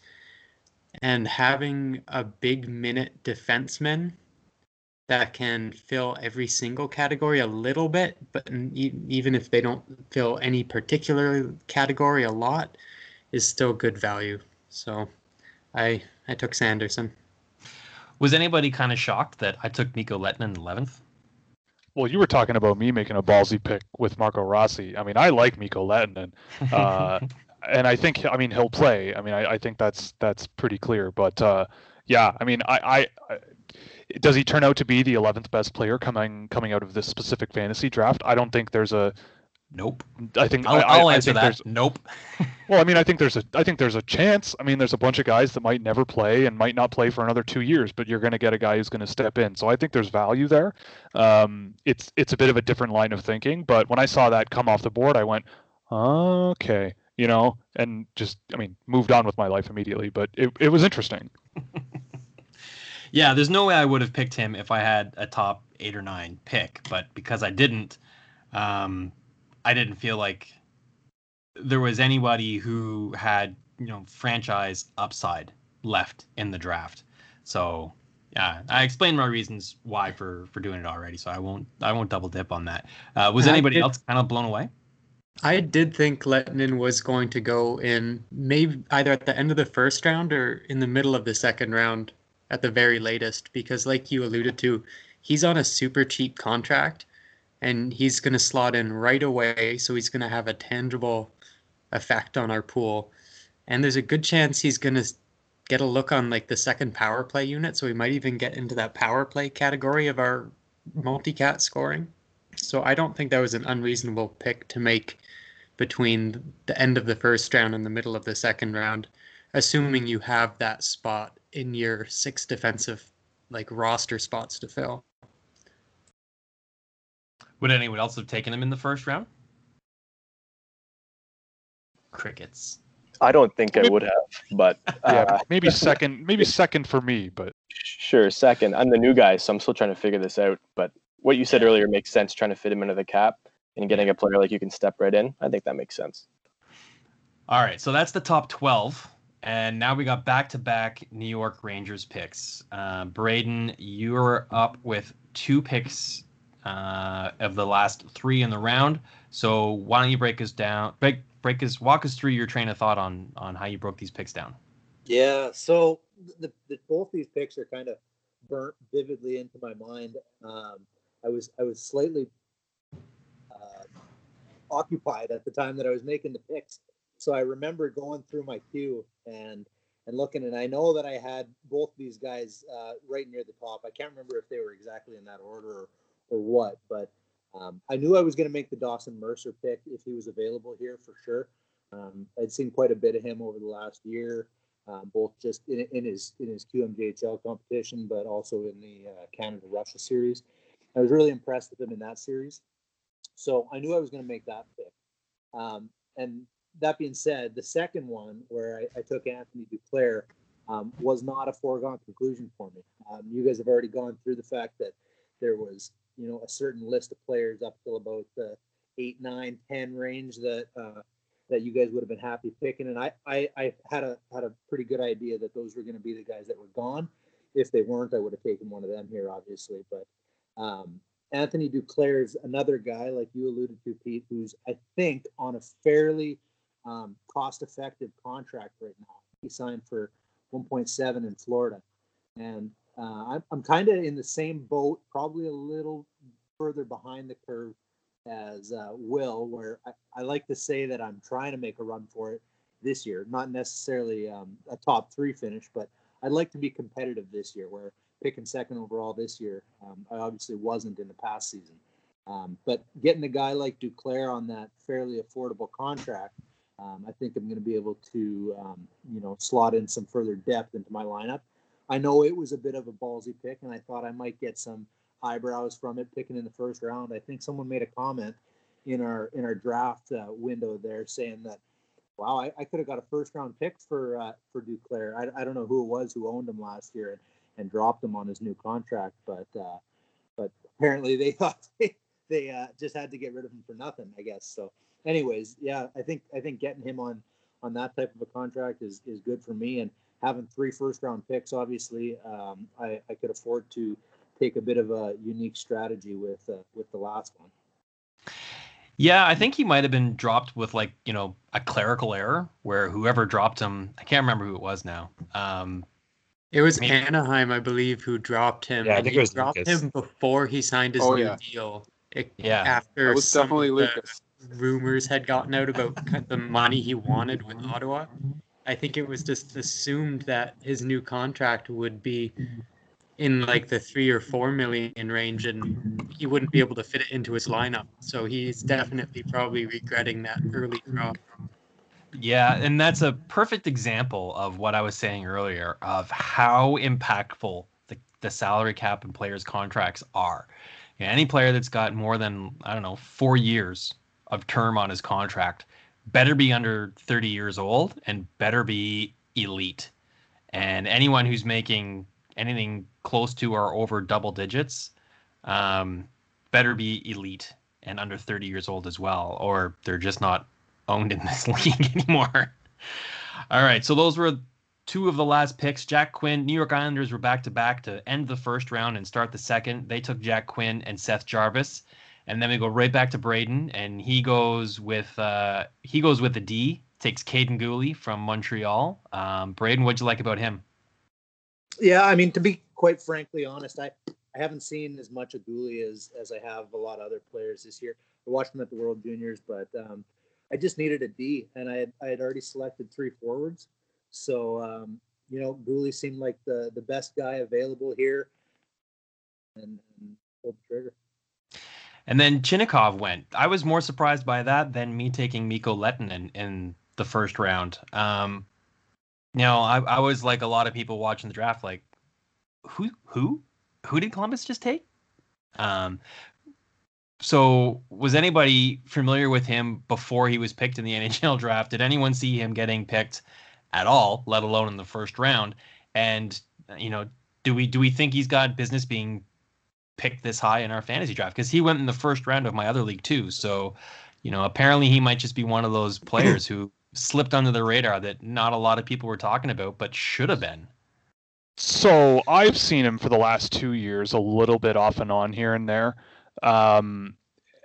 And having a big minute defenseman that can fill every single category a little bit, but even if they don't fill any particular category a lot, is still good value. So I I took Sanderson. Was anybody kind of shocked that I took Mikko Lehtonen 11th? Well, you were talking about me making a ballsy pick with Marco Rossi. I mean, I like Mikko Lehtonen, uh, and I think I mean he'll play. I mean, I, I think that's that's pretty clear. But uh, yeah, I mean, I, I, I does he turn out to be the 11th best player coming coming out of this specific fantasy draft? I don't think there's a Nope. I think I'll, I, I'll I answer think that. Nope. well, I mean, I think there's a I think there's a chance. I mean, there's a bunch of guys that might never play and might not play for another two years, but you're going to get a guy who's going to step in. So I think there's value there. Um, it's it's a bit of a different line of thinking, but when I saw that come off the board, I went, okay, you know, and just I mean, moved on with my life immediately. But it it was interesting. yeah, there's no way I would have picked him if I had a top eight or nine pick, but because I didn't. Um, I didn't feel like there was anybody who had you know franchise upside left in the draft. So yeah, I explained my reasons why for for doing it already. So I won't I won't double dip on that. Uh, was anybody did, else kind of blown away? I did think Lehtonen was going to go in maybe either at the end of the first round or in the middle of the second round at the very latest because like you alluded to, he's on a super cheap contract and he's going to slot in right away. So he's going to have a tangible effect on our pool. And there's a good chance he's going to get a look on like the second power play unit. So we might even get into that power play category of our multi-cat scoring. So I don't think that was an unreasonable pick to make between the end of the first round and the middle of the second round, assuming you have that spot in your six defensive like roster spots to fill. Would anyone else have taken him in the first round? Crickets. I don't think I would have, but uh, yeah, maybe second, maybe second for me, but sure, second. I'm the new guy, so I'm still trying to figure this out. But what you said earlier makes sense. Trying to fit him into the cap and getting a player like you can step right in. I think that makes sense. All right, so that's the top twelve, and now we got back-to-back New York Rangers picks. Uh, Braden, you're up with two picks uh, of the last three in the round. So why don't you break us down, break break us, walk us through your train of thought on on how you broke these picks down. Yeah, so the, the both these picks are kind of burnt vividly into my mind. Um, I was I was slightly uh, occupied at the time that I was making the picks, so I remember going through my queue and and looking, and I know that I had both these guys uh, right near the top. I can't remember if they were exactly in that order or or what. But um, I knew I was going to make the Dawson Mercer pick if he was available here for sure. Um, I'd seen quite a bit of him over the last year, um, both just in, in, his in his QMJHL competition, but also in the uh, Canada Russia series. I was really impressed with him in that series, so I knew I was going to make that pick. Um, and that being said, the second one where I, I took Anthony Duclair um, was not a foregone conclusion for me. Um, you guys have already gone through the fact that there was you know a certain list of players up till about the eight, nine, ten range that uh, that you guys would have been happy picking. And I, I, I had a had a pretty good idea that those were going to be the guys that were gone. If they weren't, I would have taken one of them here, obviously. But um, Anthony Duclair's another guy, like you alluded to, Pete, who's I think on a fairly um, cost-effective contract right now. He signed for 1.7 in Florida, and uh, I'm, I'm kind of in the same boat, probably a little further behind the curve as uh, Will, where I, I like to say that I'm trying to make a run for it this year. Not necessarily um, a top three finish, but I'd like to be competitive this year. Where picking second overall this year, um, I obviously wasn't in the past season. Um, but getting a guy like Duclair on that fairly affordable contract, um, I think I'm going to be able to, um, you know, slot in some further depth into my lineup. I know it was a bit of a ballsy pick, and I thought I might get some eyebrows from it picking in the first round. I think someone made a comment in our in our draft uh, window there saying that, wow, I, I could have got a first round pick for uh, for Duclair. I, I don't know who it was who owned him last year and, and dropped him on his new contract, but uh, but apparently they thought they, they uh, just had to get rid of him for nothing, I guess. So, anyways, yeah, I think I think getting him on on that type of a contract is is good for me and having three first round picks, obviously, um, I, I could afford to take a bit of a unique strategy with uh, with the last one. Yeah, I think he might have been dropped with like you know a clerical error where whoever dropped him, I can't remember who it was now. Um, it was maybe. Anaheim, I believe, who dropped him. Yeah, I think he it was dropped Lucas. him before he signed his Oh, new yeah. deal. It- Yeah. after It was some definitely of the Lucas. rumors had gotten out about the money he wanted with Ottawa. I think it was just assumed that his new contract would be mm-hmm. in like the three or four million range, and he wouldn't be able to fit it into his lineup. So he's definitely probably regretting that early drop. Yeah, and that's a perfect example of what I was saying earlier of how impactful the, the salary cap and players' contracts are. Yeah, any player that's got more than, I don't know, four years of term on his contract better be under 30 years old and better be elite. And anyone who's making anything close to or over double digits um, better be elite and under 30 years old as well, or they're just not owned in this league anymore. All right, so those were two of the last picks. Jack Quinn, New York Islanders were back to back to end the first round and start the second. They took Jack Quinn and Seth Jarvis, and then we go right back to Braden, and he goes with uh, he goes with the D. Takes Kaiden Guhle from Montreal. Um, Braden, what'd you like about him? Yeah, I mean, to be quite frankly honest, I, I haven't seen as much of Guhle as as I have a lot of other players this year. I watched him at the World Juniors, but um, I just needed a D, and I had I had already selected three forwards, so um, you know, Guhle seemed like the the best guy available here, and, and pulled the trigger. And then Chinakhov went. I was more surprised by that than me taking Mikko Lehtonen in the first round. Um, you know, I, I was like a lot of people watching the draft, like, who, who, who did Columbus just take? Um, so was anybody familiar with him before he was picked in the NHL draft? Did anyone see him getting picked at all, let alone in the first round? And you know, do we do we think he's got business being picked this high in our fantasy draft? Because he went in the first round of my other league too. So, you know, apparently he might just be one of those players who slipped under the radar that not a lot of people were talking about, but should have been. So I've seen him for the last two years, a little bit off and on here and there. Um,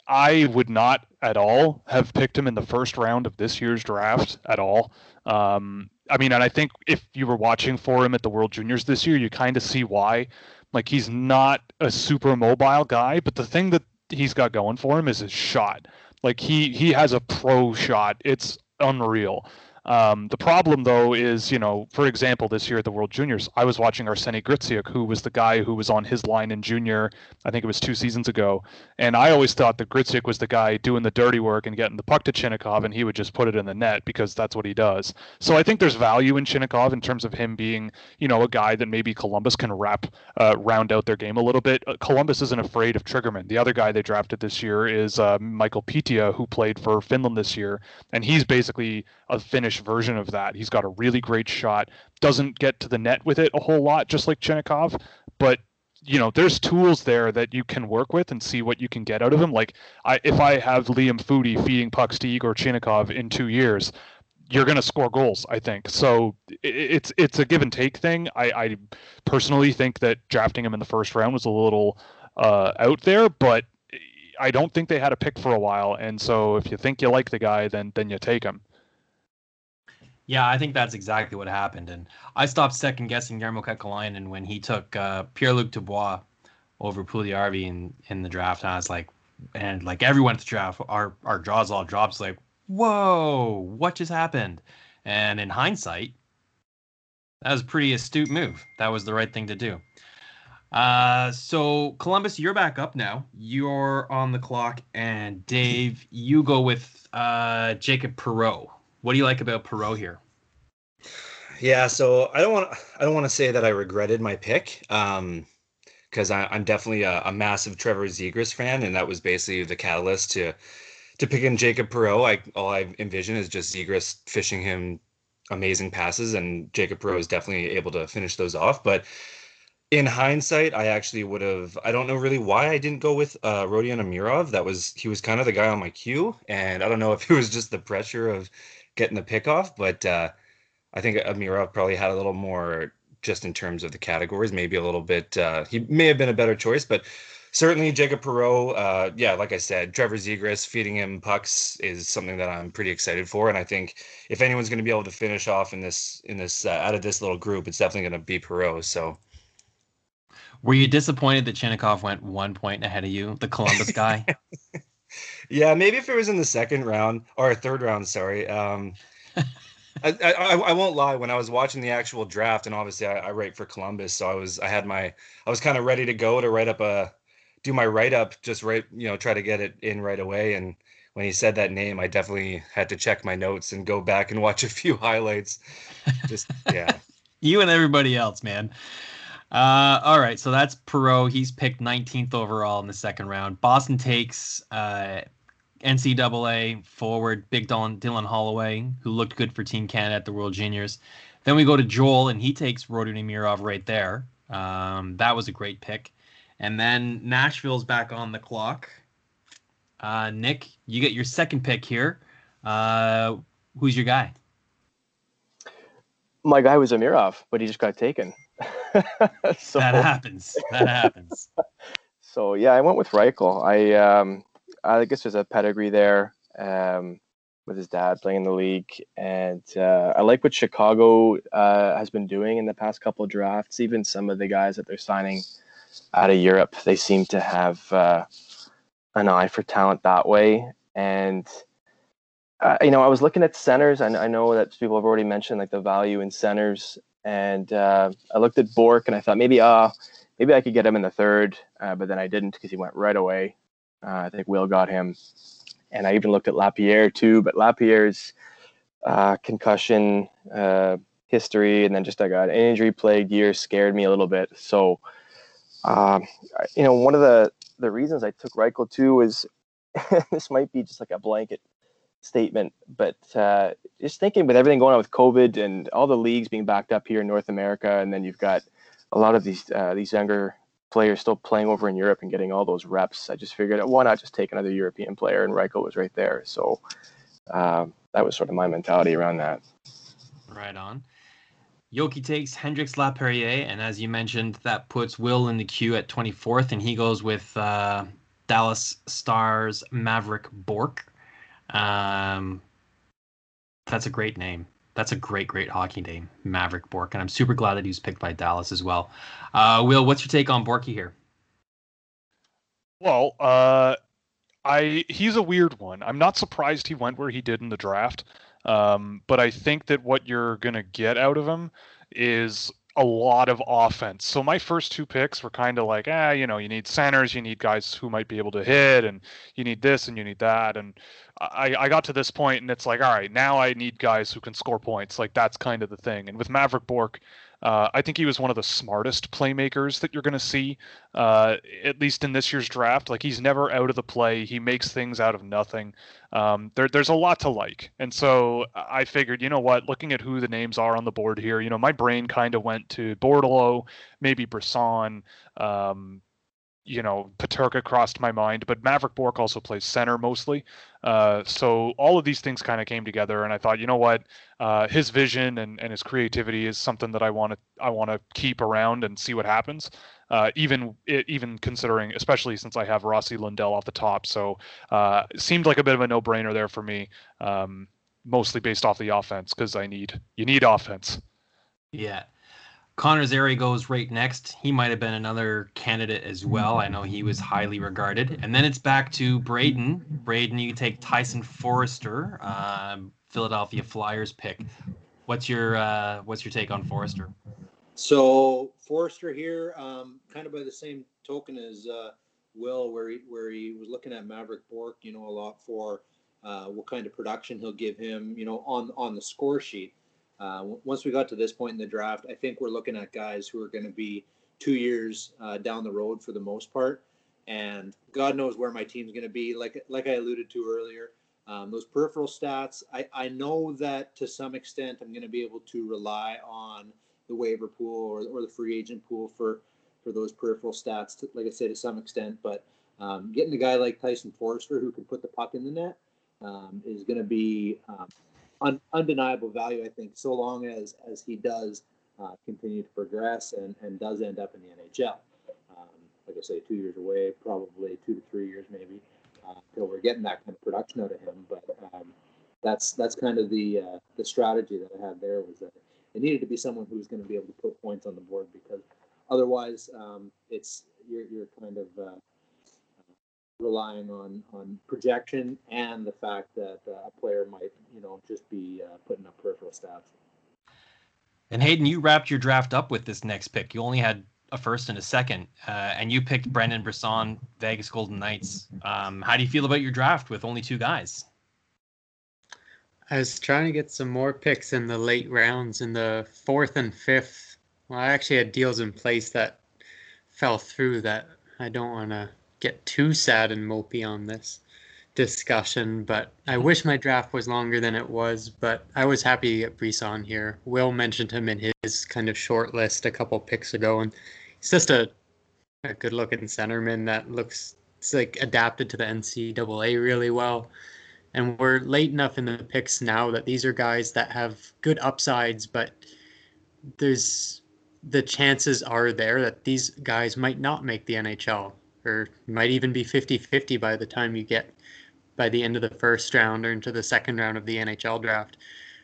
I would not at all have picked him in the first round of this year's draft at all. Um, I mean, and I think if you were watching for him at the World Juniors this year, you kind of see why. Like he's not a super mobile guy, but the thing that he's got going for him is his shot. Like he he has a pro shot. It's unreal. Um, the problem, though, is, you know, for example, this year at the World Juniors, I was watching Arseni Gritsyuk, who was the guy who was on his line in junior, I think it was two seasons ago. And I always thought that Gritsyuk was the guy doing the dirty work and getting the puck to Chinakhov, and he would just put it in the net because that's what he does. So I think there's value in Chinakhov in terms of him being, you know, a guy that maybe Columbus can wrap, uh, round out their game a little bit. Uh, Columbus isn't afraid of Triggerman. The other guy they drafted this year is uh, Mikael Pyyhtiä, who played for Finland this year, and he's basically a Finnish version of that. He's got a really great shot. Doesn't get to the net with it a whole lot, just like Chinakhov, but you know, there's tools there that you can work with and see what you can get out of him. Like, I if I have Liam Foudy feeding pucks to Igor Chinakhov in two years, you're going to score goals. I think so. It's it's a give and take thing. I, I personally think that drafting him in the first round was a little uh, out there, but I don't think they had a pick for a while. And so if you think you like the guy, then then you take him. Yeah, I think that's exactly what happened. And I stopped second guessing Jarmo Kekalainen when he took uh, Pierre-Luc Dubois over Puljujarvi in, in the draft. And I was like, and like everyone at the draft, our, our jaws all drops like, whoa, what just happened? And in hindsight, that was a pretty astute move. That was the right thing to do. Uh, so Columbus, you're back up now. You're on the clock, and Dave, you go with uh, Jacob Perreault. What do you like about Perreault here? Yeah, so I don't want I don't want to say that I regretted my pick, um, because I'm definitely a, a, massive Trevor Zegras fan, and that was basically the catalyst to to pick in Jacob Perreault. I all I envision is just Zegras fishing him amazing passes, and Jacob Perreault is definitely able to finish those off. But in hindsight, I actually would have. I don't know really why I didn't go with uh, Rodion Amirov. That was he was kind of the guy on my queue, and I don't know if it was just the pressure of getting the pick off, but uh, I think Amirov probably had a little more just in terms of the categories, maybe a little bit. Uh, he may have been a better choice, but certainly Jacob Perreault, uh, yeah, like I said, Trevor Zegras feeding him pucks is something that I'm pretty excited for, and I think if anyone's going to be able to finish off in this in this uh, out of this little group, it's definitely going to be Perreault. So. Were you disappointed that Chinakhov went one point ahead of you, the Columbus guy? yeah, maybe if it was in the second round or third round, sorry. Um, I, I, I won't lie. When I was watching the actual draft, and obviously I, I write for Columbus, so I was I had my I was kind of ready to go to write up a do my write up, just write you know try to get it in right away. And when he said that name, I definitely had to check my notes and go back and watch a few highlights. Just yeah. you and everybody else, man. Uh, all right, so that's Perreault. He's picked 19th overall in the second round. Boston takes uh, NCAA forward Big Dylan, Dylan Holloway, who looked good for Team Canada at the World Juniors. Then we go to Joel, and he takes Rodion Amirov right there. Um, that was a great pick. And then Nashville's back on the clock. Uh, Nick, you get your second pick here. Uh, who's your guy? My guy was Amirov, but he just got taken. so, that happens. That happens. so yeah, I went with Reichel. I um, I guess there's a pedigree there um, with his dad playing in the league, and uh, I like what Chicago uh, has been doing in the past couple drafts. Even some of the guys that they're signing out of Europe, they seem to have uh, an eye for talent that way. And uh, you know, I was looking at centers, and I know that people have already mentioned like the value in centers. And uh, I looked at Bourque and I thought maybe, uh, maybe I could get him in the third, uh, but then I didn't because he went right away. Uh, I think Will got him, and I even looked at Lapierre too, but Lapierre's uh, concussion history, and then just like an injury-plagued year scared me a little bit. So um, you know, one of the the reasons I took Reichel too is this might be just like a blanket statement, but uh, just thinking with everything going on with COVID and all the leagues being backed up here in North America, and then you've got a lot of these uh, these younger players still playing over in Europe and getting all those reps. I just figured, why not just take another European player? And Reichel was right there, so uh, that was sort of my mentality around that. Right on. Yoki takes Hendrix Lapierre, and as you mentioned, that puts Will in the queue at 24th, and he goes with uh, Dallas Stars Mavrik Bourque. Um, that's a great name. That's a great, great hockey name, Mavrik Bourque, and I'm super glad that he was picked by Dallas as well. Uh, Will, what's your take on Borky here? Well, uh, I he's a weird one. I'm not surprised he went where he did in the draft. Um, but I think that what you're to get out of him is a lot of offense. So my first two picks were kind of like, ah, you know, you need centers, you need guys who might be able to hit, and you need this and you need that. And I, I got to this point, and it's like, all right, now I need guys who can score points. Like that's kind of the thing. And with Mavrik Bourque, uh, I think he was one of the smartest playmakers that you're going to see, uh, at least in this year's draft. Like he's never out of the play. He makes things out of nothing. Um, there, there's a lot to like, and so I figured, you know what? Looking at who the names are on the board here, you know, my brain kind of went to Bordeleau, maybe Brisson, um, you know, Paterka crossed my mind, but Mavrik Bourque also plays center mostly. Uh, so all of these things kind of came together, and I thought, you know what, uh, his vision and, and his creativity is something that I want to I want to keep around and see what happens. Uh, even even considering, especially since I have Rossi Lundell off the top, so uh, it seemed like a bit of a no brainer there for me. Um, mostly based off the offense because I need you need offense. Yeah. Connor Zary goes right next. He might have been another candidate as well. I know he was highly regarded. And then it's back to Braden. Braden, you take Tyson Foerster, uh, Philadelphia Flyers pick. What's your uh, what's your take on Foerster? So Foerster here, um, kind of by the same token as uh, Will, where he where he was looking at Mavrik Bourque, you know, a lot for uh, what kind of production he'll give him, you know, on on the score sheet. Uh, once we got to this point in the draft, I think we're looking at guys who are going to be two years uh, down the road for the most part, and God knows where my team's going to be. Like like I alluded to earlier, um, those peripheral stats. I I know that to some extent I'm going to be able to rely on the waiver pool or, or the free agent pool for for those peripheral stats. To, like I said, to some extent, but um, getting a guy like Tyson Foerster who can put the puck in the net um, is going to be um, un, undeniable value, I think, so long as as he does uh, continue to progress and, and does end up in the NHL. Um, like I say, two years away, probably two to three years maybe, uh, until we're getting that kind of production out of him. But um, that's that's kind of the uh, the strategy that I had there was that it needed to be someone who was going to be able to put points on the board because otherwise um, it's you're, you're kind of uh, relying on on projection and the fact that uh, a player might you know just be uh, putting up peripheral stats. And Hayden, you wrapped your draft up with this next pick. You only had a first and a second, uh, and you picked Brendan Brisson, Vegas Golden Knights. Um, how do you feel about your draft with only two guys? I was trying to get some more picks in the late rounds in the fourth and fifth. Well, I actually had deals in place that fell through that I don't want to get too sad and mopey on this discussion, but I mm-hmm. wish my draft was longer than it was. But I was happy to get Brees Brisson here. Will mentioned him in his kind of short list a couple picks ago, and he's just a, a good looking centerman that looks it's like adapted to the NCAA really well. And we're late enough in the picks now that these are guys that have good upsides, but there's the chances are there that these guys might not make the NHL or might even be 50-50 by the time you get by the end of the first round or into the second round of the NHL draft.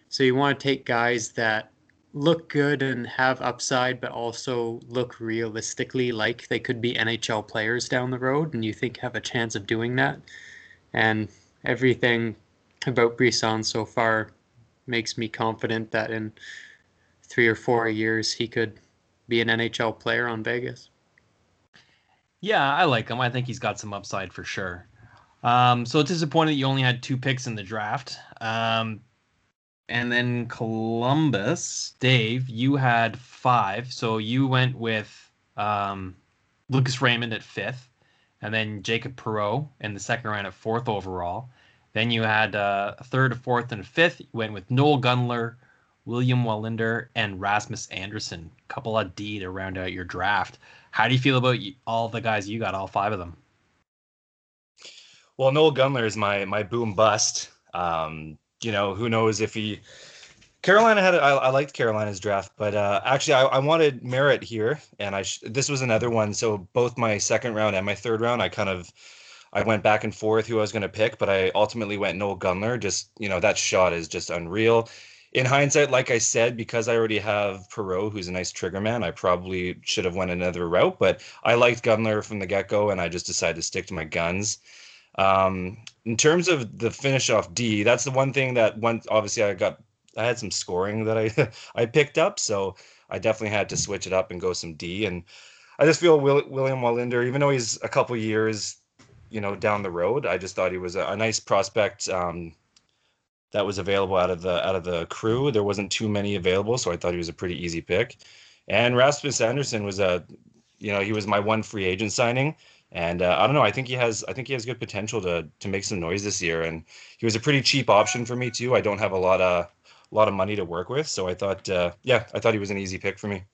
So you want to take guys that look good and have upside, but also look realistically like they could be NHL players down the road, and you think have a chance of doing that. And everything about Brisson so far makes me confident that in three or four years he could be an NHL player on Vegas. Yeah, I like him. I think he's got some upside for sure. Um, so disappointed you only had two picks in the draft. Um, and then Columbus, Dave, you had five. So you went with um, Lucas Raymond at fifth, and then Jacob Perreault in the second round at fourth overall. Then you had uh, third, a fourth, and fifth. You went with Noel Gunler, William Wallinder, and Rasmus Andersson. Couple of D to round out your draft. How do you feel about all the guys you got, all five of them? Well, Noel Gunler is my my boom bust. Um, you know, who knows if he Carolina had I, I liked Carolina's draft, but uh, actually I, I wanted Merritt here, and I sh- this was another one. So both my second round and my third round, I kind of I went back and forth who I was going to pick, but I ultimately went Noel Gunler. Just you know that shot is just unreal in hindsight, like I said, because I already have Perreault, who's a nice trigger man, I probably should have went another route. But I liked Gunler from the get go, and I just decided to stick to my guns. Um, in terms of the finish off D, that's the one thing that went. obviously I got. I had some scoring that I I picked up, so I definitely had to switch it up and go some D. And I just feel Will, William Wallinder, even though he's a couple years, you know, down the road, I just thought he was a, a nice prospect. Um, that was available out of the out of the crew. There wasn't too many available, so I thought he was a pretty easy pick. And Rasmus Andersson was a, you know, he was my one free agent signing, and uh, I don't know. I think he has I think he has good potential to to make some noise this year. And he was a pretty cheap option for me too. I don't have a lot of a lot of money to work with, so I thought, uh, yeah, I thought he was an easy pick for me.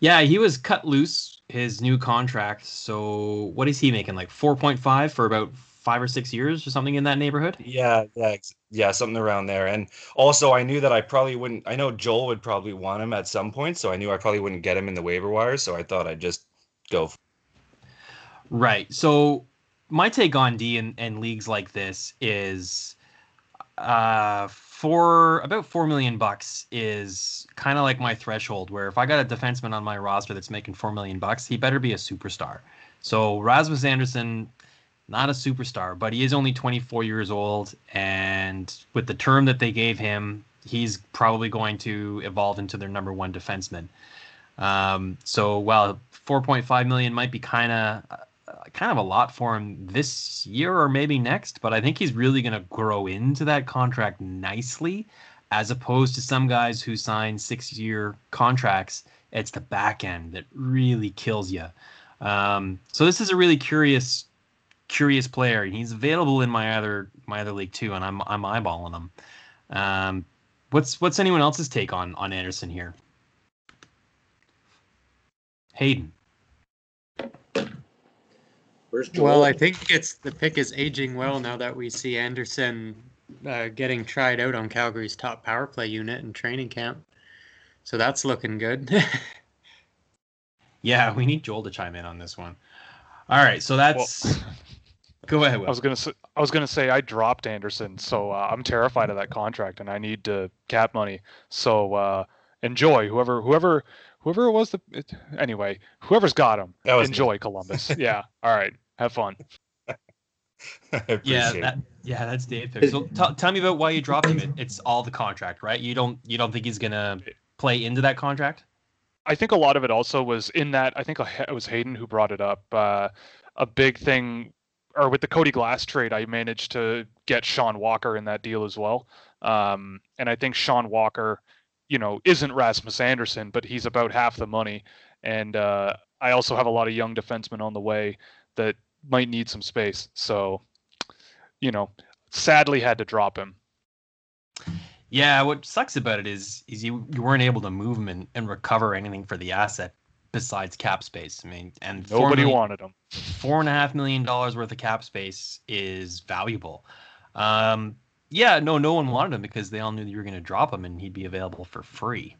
Yeah, he was cut loose his new contract. So what is he making? Like four point five for about five or six years or something in that neighborhood. Yeah, yeah, yeah, something around there. And also, I knew that I probably wouldn't. I know Joel would probably want him at some point, so I knew I probably wouldn't get him in the waiver wire. So I thought I'd just go. Right. So my take on D and, and leagues like this is uh, four about four million bucks is kind of like my threshold. Where if I got a defenseman on my roster that's making four million bucks, he better be a superstar. So Rasmus Andersson, not a superstar, but he is only 24 years old, and with the term that they gave him, he's probably going to evolve into their number one defenseman. Um, so while 4.5 million might be kind of kind of a lot for him this year or maybe next, but I think he's really going to grow into that contract nicely, as opposed to some guys who sign six-year contracts. It's the back end that really kills you. Um, so this is a really curious, curious player. He's available in my other my other league too, and I'm I'm eyeballing him. Um, what's what's anyone else's take on on Andersson here? Hayden. Where's Joel? Well, I think it's the pick is aging well now that we see Andersson uh, getting tried out on Calgary's top power play unit in training camp. So that's looking good. Yeah, we need Joel to chime in on this one. All right, so that's. Go ahead, Will. I was gonna say, I was gonna say I dropped Andersson, so uh, I'm terrified of that contract, and I need to cap money. So uh, enjoy whoever whoever whoever it was. The it, anyway, whoever's got him, That was me. enjoy Columbus. yeah, all right, have fun. Yeah, that, yeah, that's Dave. pick. So t- tell me about why you dropped him. It, it's all the contract, right? You don't you don't think he's gonna play into that contract? I think a lot of it also was in that. I think it was Hayden who brought it up. Uh, a big thing, or with the Cody Glass trade, I managed to get Sean Walker in that deal as well. Um, and I think Sean Walker, you know, isn't Rasmus Andersson, but he's about half the money. And uh, I also have a lot of young defensemen on the way that might need some space. So, you know, sadly had to drop him. Yeah, what sucks about it is is you, you weren't able to move him and, and recover anything for the asset besides cap space. I mean, and Nobody million- wanted him. four and a half million dollars worth of cap space is valuable. Um, yeah, no, no one wanted him because they all knew that you were going to drop him and he'd be available for free.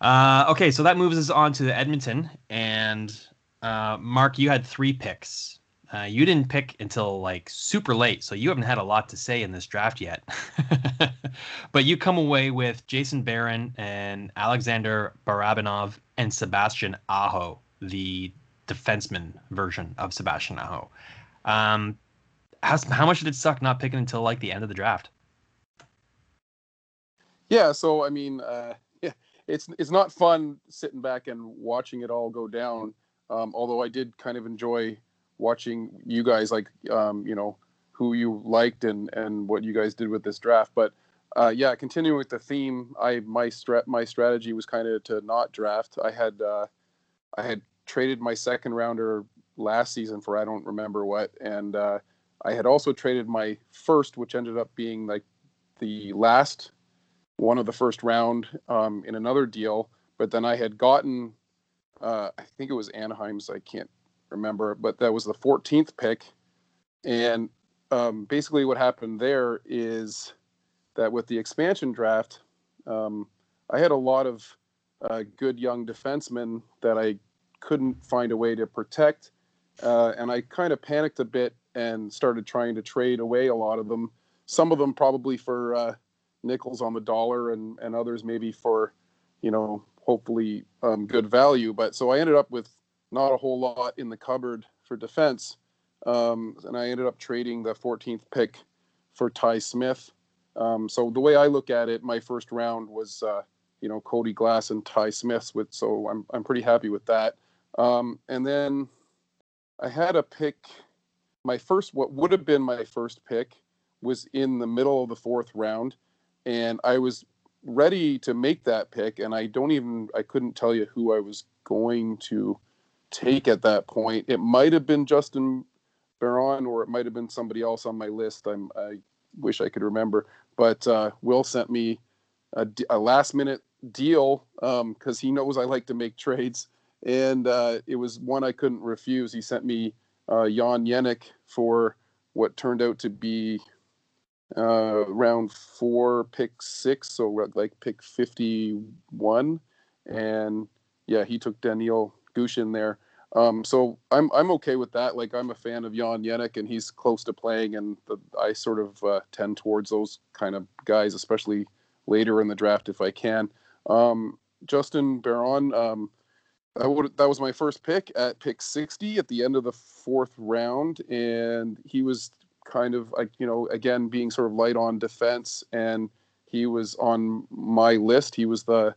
Uh, okay, so that moves us on to Edmonton, and uh, Mark, you had three picks. Uh, you didn't pick until like super late, so you haven't had a lot to say in this draft yet. but you come away with Jason Barron and Alexander Barabanov and Sebastian Aho, the defenseman version of Sebastian Aho. Um, how, how much did it suck not picking until like the end of the draft? Yeah, so I mean, uh, yeah, it's it's not fun sitting back and watching it all go down. Um, although I did kind of enjoy watching you guys, like um, you know, who you liked and and what you guys did with this draft. But uh, yeah, continuing with the theme, I my strat my strategy was kind of to not draft. I had uh, I had traded my second rounder last season for I don't remember what, and uh, I had also traded my first, which ended up being like the last one of the first round um, in another deal. But then I had gotten, uh, I think it was Anaheim's, I can't remember, but that was the 14th pick. And um, basically, what happened there is that with the expansion draft, um, I had a lot of uh, good young defensemen that I couldn't find a way to protect. Uh, and I kind of panicked a bit and started trying to trade away a lot of them. Some of them probably for uh, nickels on the dollar, and and others maybe for, you know, hopefully um, good value. But so I ended up with not a whole lot in the cupboard for defense, um, and I ended up trading the 14th pick for Ty Smith. Um, so the way I look at it, my first round was, uh, you know, Cody Glass and Ty Smith. With so I'm I'm pretty happy with that. Um, and then I had a pick. My first, what would have been my first pick, was in the middle of the fourth round, and I was ready to make that pick, and I don't even I couldn't tell you who I was going to take at that point. It might have been Justin Barron, or it might have been somebody else on my list. I'm I wish I could remember, but uh, Will sent me a last minute deal because he knows I like to make trades, and uh, it was one I couldn't refuse. He sent me uh, Jan Jenik for what turned out to be uh, round four, pick six, so like pick 51. And yeah, he took Daniel Gushchin there. Um, so I'm I'm okay with that. Like I'm a fan of Jan Jenik, and he's close to playing, and the, I sort of uh, tend towards those kind of guys, especially later in the draft if I can. Um, Justin Barron, um, that, would, that was my first pick at pick 60 at the end of the fourth round, and he was kind of like you know again being sort of light on defense, and he was on my list. He was the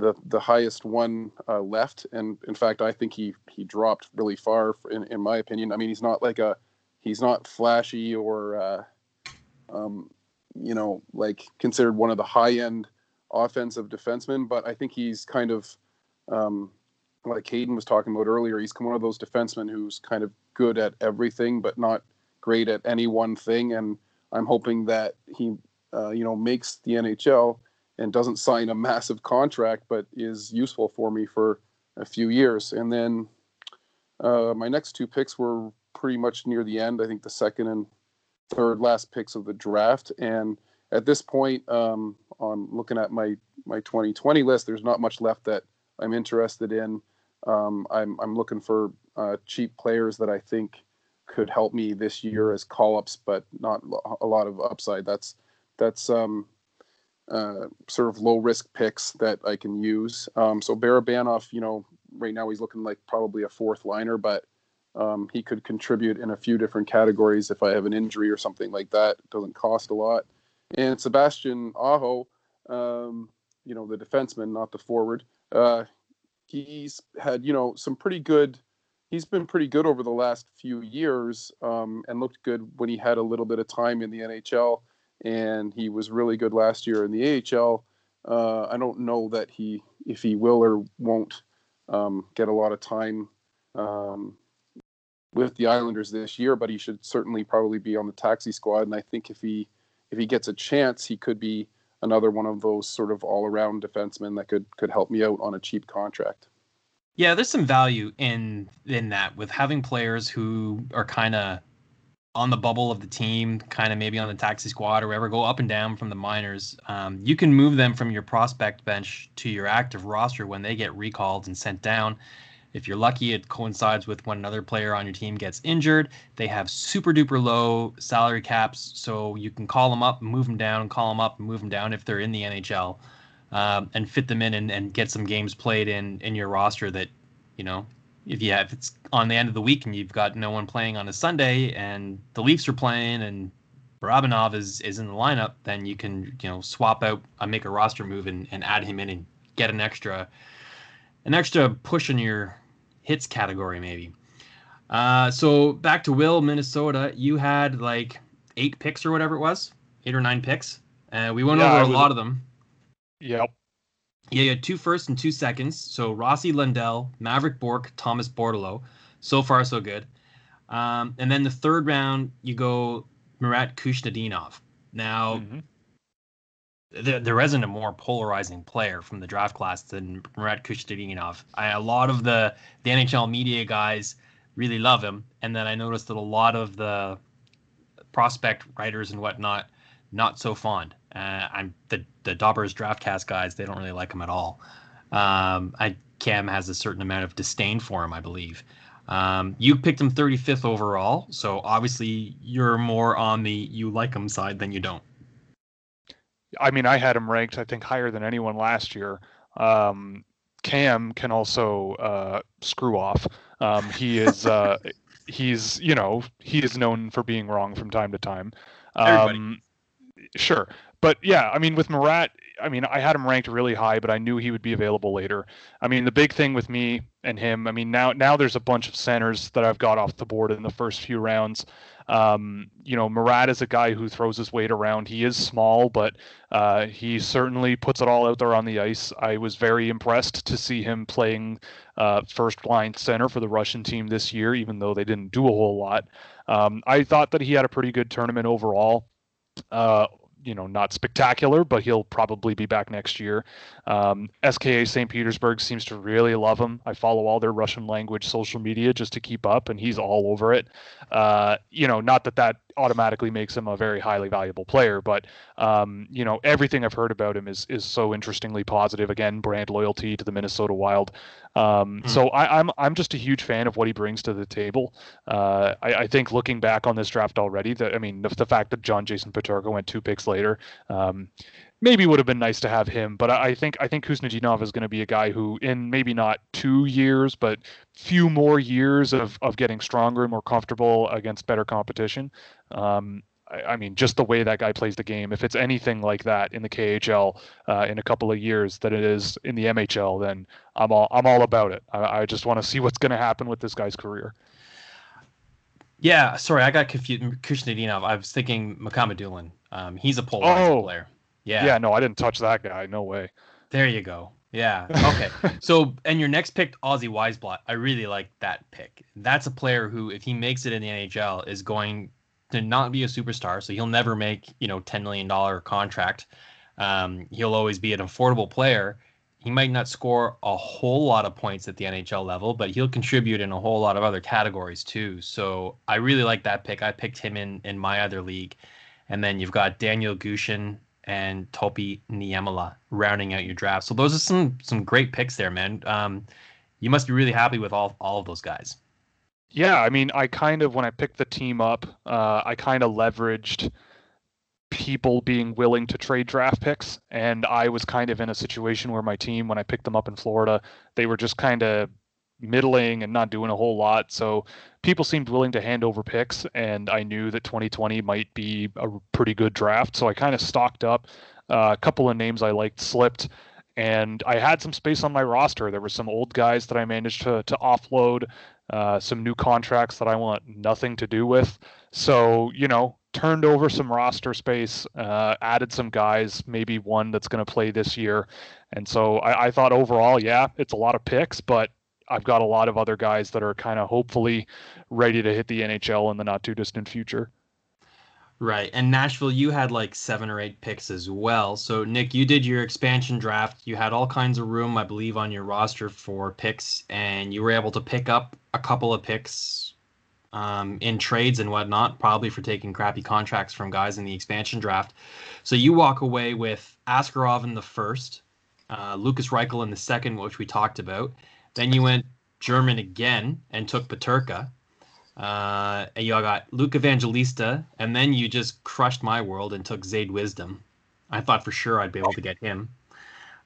the the highest one uh, left, and in fact, I think he he dropped really far in in my opinion. I mean, he's not like a he's not flashy or uh, um, you know like considered one of the high end offensive defensemen, but I think he's kind of um, like Hayden was talking about earlier. He's one of those defensemen who's kind of good at everything, but not great at any one thing. And I'm hoping that he uh, you know makes the NHL and doesn't sign a massive contract, but is useful for me for a few years. And then uh, my next two picks were pretty much near the end. I think the second and third last picks of the draft. And at this point, um, on looking at my my 2020 list, there's not much left that I'm interested in. Um, I'm I'm looking for uh, cheap players that I think could help me this year as call ups, but not a lot of upside. That's that's um, uh, sort of low risk picks that I can use. Um, so Barabanov, you know, right now he's looking like probably a fourth liner, but um, he could contribute in a few different categories if I have an injury or something like that. It doesn't cost a lot. And Sebastian Aho, um, you know, the defenseman, not the forward, uh, he's had, you know, some pretty good. He's been pretty good over the last few years um, and looked good when he had a little bit of time in the NHL and he was really good last year in the AHL. Uh, I don't know that he, if he will or won't, um, get a lot of time um, with the Islanders this year, but he should certainly probably be on the taxi squad. And I think if he if he gets a chance, he could be another one of those sort of all around defensemen that could could help me out on a cheap contract. Yeah, there's some value in in that with having players who are kind of on the bubble of the team, kind of maybe on the taxi squad or wherever, go up and down from the minors. Um, you can move them from your prospect bench to your active roster when they get recalled and sent down. If you're lucky, it coincides with when another player on your team gets injured. They have super duper low salary caps, so you can call them up, move them down, call them up, and move them down if they're in the NHL, um, and fit them in and, and get some games played in in your roster that, you know, if you have it's on the end of the week and you've got no one playing on a Sunday and the Leafs are playing and Barabanov is is in the lineup, then you can you know swap out, uh, make a roster move and, and add him in and get an extra an extra push in your hits category maybe. Uh, so back to Will, Minnesota. You had like eight picks or whatever it was, eight or nine picks. Uh, we went yeah, over a lot of them. Yep. Yeah, you had two firsts and two seconds. So Rossi Lundell, Mavrik Bourque, Thomas Bordeleau. So far, so good. Um, and then the third round, you go Marat Khusnutdinov. Now, mm-hmm. there, there isn't a more polarizing player from the draft class than Marat Khusnutdinov. I, a lot of the, the NHL media guys really love him. And then I noticed that a lot of the prospect writers and whatnot, not so fond. Uh, I'm the the Dobber's Draftcast guys. They don't really like him at all. Um, I Cam has a certain amount of disdain for him, I believe. Um, you picked him 35th overall, so obviously you're more on the you like him side than you don't. I mean, I had him ranked, I think, higher than anyone last year. Um, Cam can also uh, screw off. Um, he is, uh, he's, you know, he is known for being wrong from time to time. Um, sure, but yeah, I mean, with Marat, I mean, I had him ranked really high, but I knew he would be available later. I mean, the big thing with me and him, I mean, now now there's a bunch of centers that I've got off the board in the first few rounds. Um, you know, Marat is a guy who throws his weight around. He is small, but uh, he certainly puts it all out there on the ice. I was very impressed to see him playing uh, first line center for the Russian team this year, even though they didn't do a whole lot. Um, I thought that he had a pretty good tournament overall. Uh, you know not spectacular, but he'll probably be back next year. Um, SKA St. Petersburg seems to really love him. I follow all their Russian language social media just to keep up, and he's all over it. Uh, you know, not that that automatically makes him a very highly valuable player. But um, you know, everything I've heard about him is is so interestingly positive. Again, brand loyalty to the Minnesota Wild. Um, mm. So I, am I'm, I'm just a huge fan of what he brings to the table. Uh, I, I, think looking back on this draft already, that I mean the, the fact that John Jason Peterka went two picks later. Um, maybe would have been nice to have him, but I think I think Khusnutdinov is going to be a guy who, in maybe not two years, but few more years of of getting stronger and more comfortable against better competition. Um, I, I, mean, just the way that guy plays the game. If it's anything like that in the KHL uh, in a couple of years that it is in the MHL, then I'm all I'm all about it. I, I just want to see what's going to happen with this guy's career. Yeah, sorry, I got confused. Khusnutdinov. I was thinking Mukhamadullin. Um, he's a pole oh. player. Yeah. Yeah, no, I didn't touch that guy. No way. There you go. Yeah. Okay. so, and your next pick, Ozzy Wiesblatt. I really like that pick. That's a player who, if he makes it in the NHL, is going to not be a superstar. So he'll never make, you know, $10 million contract. Um, he'll always be an affordable player. He might not score a whole lot of points at the NHL level, but he'll contribute in a whole lot of other categories too. So I really like that pick. I picked him in in my other league. And then you've got Daniel Gushchin and Topi Niemela rounding out your draft. So those are some some great picks there, man. Um, you must be really happy with all all of those guys. Yeah, I mean, I kind of when I picked the team up, uh, I kind of leveraged people being willing to trade draft picks, and I was kind of in a situation where my team, when I picked them up in Florida, they were just kind of middling and not doing a whole lot. So people seemed willing to hand over picks, and I knew that 2020 might be a pretty good draft. So I kind of stocked up. Uh, a couple of names I liked slipped, and I had some space on my roster. There were some old guys that I managed to to offload, uh, some new contracts that I want nothing to do with. So you know, turned over some roster space, uh, added some guys, maybe one that's going to play this year. And so I, I, thought overall, yeah, it's a lot of picks, but I've got a lot of other guys that are kind of hopefully ready to hit the NHL in the not too distant future. Right. And Nashville, you had like seven or eight picks as well. So, Nick, you did your expansion draft. You had all kinds of room, I believe, on your roster for picks, and you were able to pick up a couple of picks um, in trades and whatnot, probably for taking crappy contracts from guys in the expansion draft. So, you walk away with Askarov in the first, uh, Lukas Reichel in the second, which we talked about, then you went German again and took Peterka. Uh, and you got Luke Evangelista, and then you just crushed my world and took Zayde Wisdom. I thought for sure I'd be able to get him.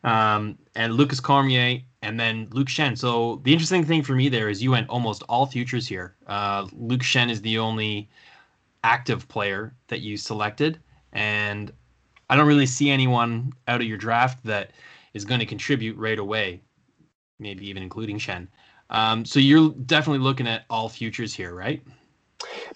Um, and Lukas Cormier, and then Luke Schenn. So the interesting thing for me there is you went almost all futures here. Uh, Luke Schenn is the only active player that you selected, and I don't really see anyone out of your draft that is going to contribute right away maybe even including Schenn. Um, so you're definitely looking at all futures here, right?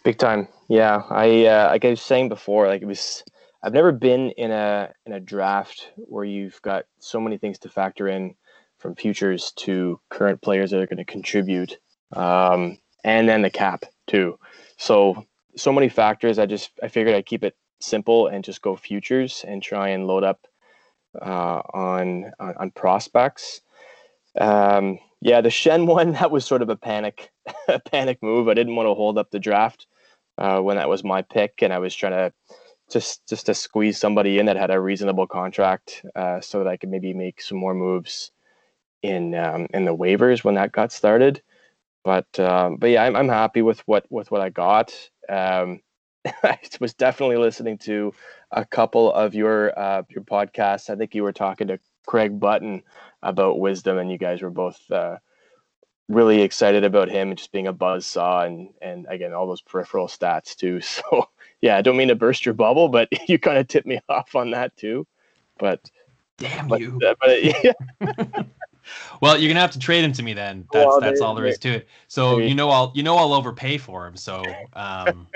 Big time. Yeah, I uh, like I was saying before, like it was. I've never been in a in a draft where you've got so many things to factor in, from futures to current players that are going to contribute, um, and then the cap too. So so many factors. I just I figured I'd keep it simple and just go futures and try and load up uh, on, on on prospects. Um, yeah, the Schenn one that was sort of a panic, a panic move. I didn't want to hold up the draft uh, when that was my pick, and I was trying to just just to squeeze somebody in that had a reasonable contract, uh, so that I could maybe make some more moves in um, in the waivers when that got started. But um, but yeah, I'm, I'm happy with what with what I got. Um, I was definitely listening to a couple of your uh, your podcasts. I think you were talking to Craig Button about wisdom, and you guys were both uh, really excited about him just being a buzz saw and and again all those peripheral stats too. So yeah, I don't mean to burst your bubble, but you kind of tipped me off on that too. But damn but, you. Uh, but, yeah. well, you're gonna have to trade him to me then. That's well, that's all there is to it. So you know I'll you know I'll overpay for him. So um,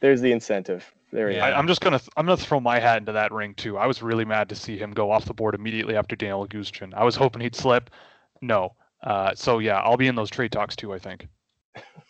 there's the incentive. There yeah. I, am just gonna I'm gonna throw my hat into that ring too. I was really mad to see him go off the board immediately after Daniel Gushchin. I was hoping he'd slip. No. Uh, so yeah, I'll be in those trade talks too. I think.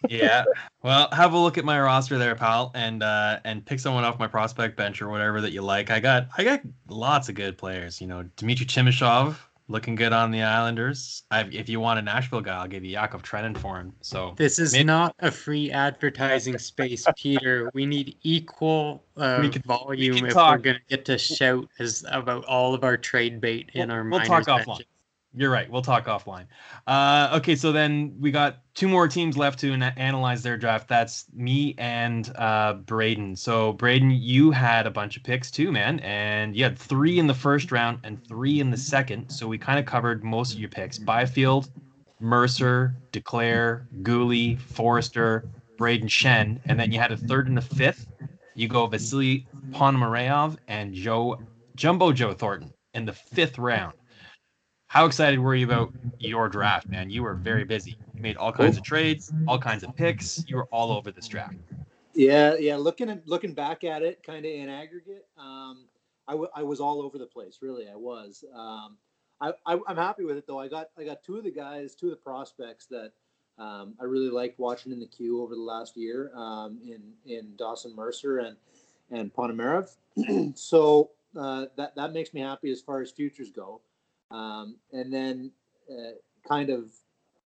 yeah. Well, have a look at my roster there, pal, and uh, and pick someone off my prospect bench or whatever that you like. I got I got lots of good players. You know, Dmitry Timashov, looking good on the Islanders. I, if you want a Nashville guy, I'll give you Yakov Trenin for him. So This is Maybe- not a free advertising space, Peter. We need equal uh, We can- volume can if talk. we're going to get to shout as about all of our trade bait in We'll- our we'll talk offline. You're right. We'll talk offline. Uh, okay, so then we got two more teams left to ana- analyze their draft. That's me and uh, Braden. So Braden, you had a bunch of picks too, man, and you had three in the first round and three in the second. So we kind of covered most of your picks: Byfield, Mercer, Duclair, Guhle, Foerster, Braden Schenn, and then you had a third and a fifth. You go Vasily Ponomarev and Joe Jumbo Joe Thornton in the fifth round. How excited were you about your draft, man? You were very busy. You made all kinds of trades, all kinds of picks. You were all over this draft. Yeah, yeah. Looking at looking back at it, kind of in aggregate, um, I, w- I was all over the place. Really, I was. Um, I, I I'm happy with it though. I got I got two of the guys, two of the prospects that um, I really liked watching in the queue over the last year um, in in Dawson Mercer and and Ponomarev. so uh, that that makes me happy as far as futures go. Um, and then, uh, kind of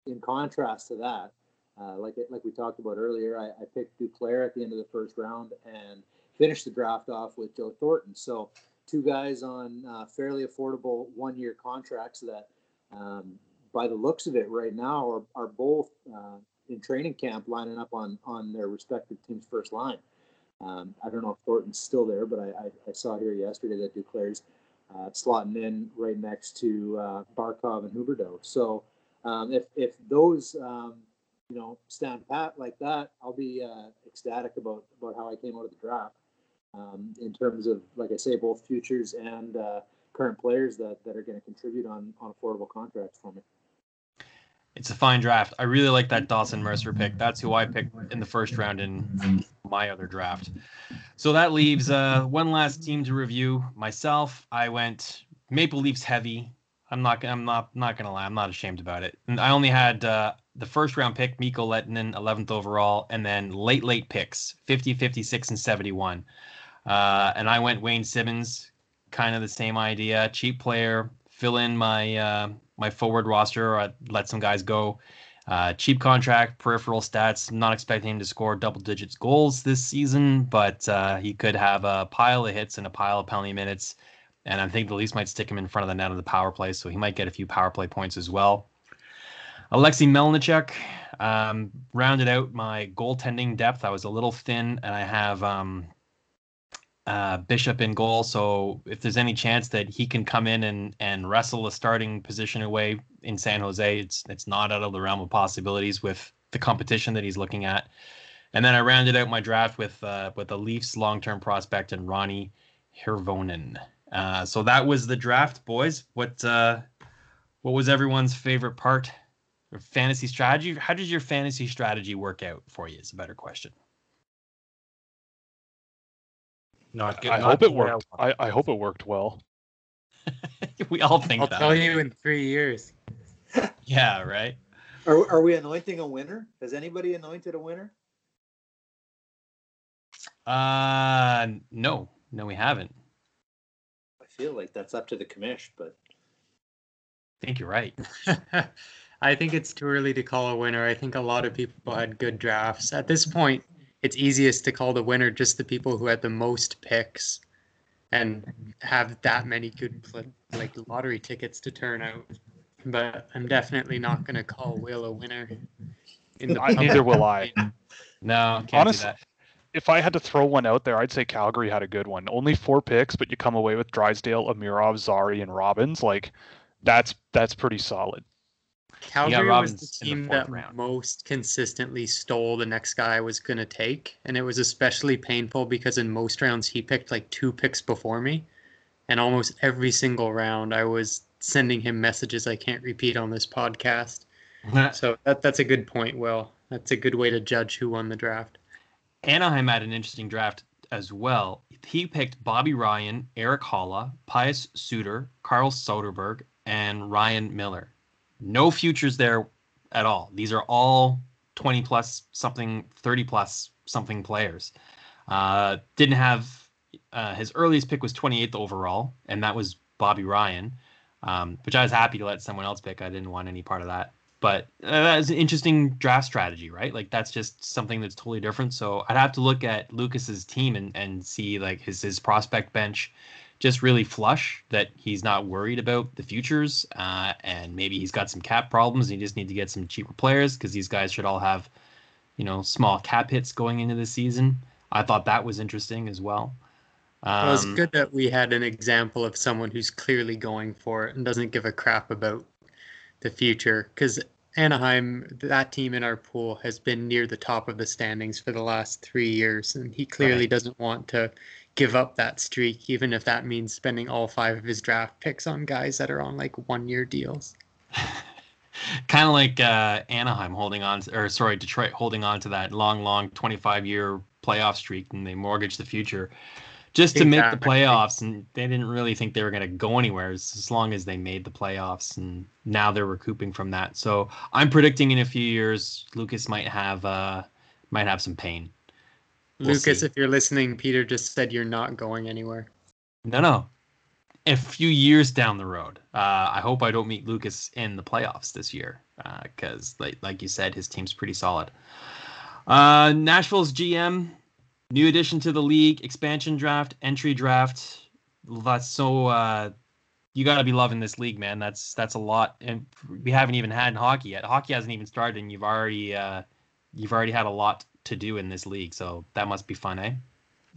in contrast to that, uh, like it, like we talked about earlier, I, I picked Duclair at the end of the first round and finished the draft off with Joe Thornton. So two guys on uh, fairly affordable one-year contracts that, um, by the looks of it, right now are, are both uh, in training camp lining up on on their respective team's first line. Um, I don't know if Thornton's still there, but I, I, I saw here yesterday that Duclair's uh, slotting in right next to uh, Barkov and Huberdeau. So um, if if those um, you know stand pat like that, I'll be uh, ecstatic about about how I came out of the draft um, in terms of like I say, both futures and uh, current players that that are going to contribute on on affordable contracts for me. It's a fine draft. I really like that Dawson Mercer pick. That's who I picked in the first round in my other draft. So that leaves uh, one last team to review. Myself, I went Maple Leafs heavy. I'm not. I'm not. Not gonna lie. I'm not ashamed about it. And I only had uh, the first round pick, Mikko Lehtonen, 11th overall, and then late late picks, 50, 56, and 71. Uh, and I went Wayne Simmonds, kind of the same idea. Cheap player, fill in my uh, my forward roster, I'd let some guys go. Uh, cheap contract, peripheral stats. Not expecting him to score double digits goals this season, but uh, he could have a pile of hits and a pile of penalty minutes. And I think the Leafs might stick him in front of the net on the power play, so he might get a few power play points as well. Alexei Melnichuk um, rounded out my goaltending depth. I was a little thin, and I have um, uh, Bishop in goal. So if there's any chance that he can come in and and wrestle a starting position away in San Jose, it's it's not out of the realm of possibilities with the competition that he's looking at. And then I rounded out my draft with uh, with the Leafs long-term prospect and Roni Hirvonen. Uh, so that was the draft, boys. What uh, what was everyone's favorite part? Fantasy strategy? How did your fantasy strategy work out for you? Is a better question. Not good. I not hope it the way I worked. I, I hope it worked well. we all think I'll that. tell you in three years. Yeah, right. Are, are we anointing a winner? Has anybody anointed a winner? Uh, no, no, we haven't. I feel like that's up to the commish, but I think you're right. I think it's too early to call a winner. I think a lot of people had good drafts. At this point, it's easiest to call the winner just the people who had the most picks and have that many good like lottery tickets to turn out. But I'm definitely not going to call Will a winner. In the I, neither will I. No, can't Honest- do that. If I had to throw one out there, I'd say Calgary had a good one. Only four picks, but you come away with Drysdale, Amirov, Zary, and Robins. Like, that's that's pretty solid. Calgary was the in the team that round. most consistently stole the next guy I was going to take. And it was especially painful because in most rounds he picked like two picks before me. And almost every single round I was sending him messages I can't repeat on this podcast. So that, that's a good point, Will. That's a good way to judge who won the draft. Anaheim had an interesting draft as well. He picked Bobby Ryan, Erik Haula, Pius Suter, Carl Soderberg, and Ryan Miller. No futures there at all. These are all 20 plus something, 30 plus something players. Uh, didn't have uh, his earliest pick was 28th overall, and that was Bobby Ryan. um, which I was happy to let someone else pick. I didn't want any part of that. But uh, that is an interesting draft strategy, right? Like that's just something that's totally different. So I'd have to look at Lucas's team and, and see like his his prospect bench just really flush that he's not worried about the futures uh, and maybe he's got some cap problems and you just need to get some cheaper players because these guys should all have you know small cap hits going into the season i thought that was interesting as well um, well, it's Um, good that we had an example of someone who's clearly going for it and doesn't give a crap about the future. Because Anaheim, that team in our pool, has been near the top of the standings for the last three years, and he clearly Right. doesn't want to give up that streak, even if that means spending all five of his draft picks on guys that are on like one-year deals. kind of like uh, Anaheim holding on, or sorry, Detroit holding on to that long, long 25 year playoff streak, and they mortgage the future just to make the playoffs. And they didn't really think they were going to go anywhere as, as long as they made the playoffs. And now they're recouping from that. So I'm predicting in a few years, Lucas might have uh, might have some pain. We'll Lucas, see. if you're listening, Peter just said you're not going anywhere. No, no. A few years down the road, uh, I hope I don't meet Lucas in the playoffs this year, because like like you said, his team's pretty solid. Uh, Nashville's GM, new addition to the league, expansion draft, entry draft. That's so. Uh, you got to be loving this league, man. That's that's a lot, and we haven't even had hockey yet. Hockey hasn't even started, and you've already uh, you've already had a lot to do in this league. So that must be fun, eh?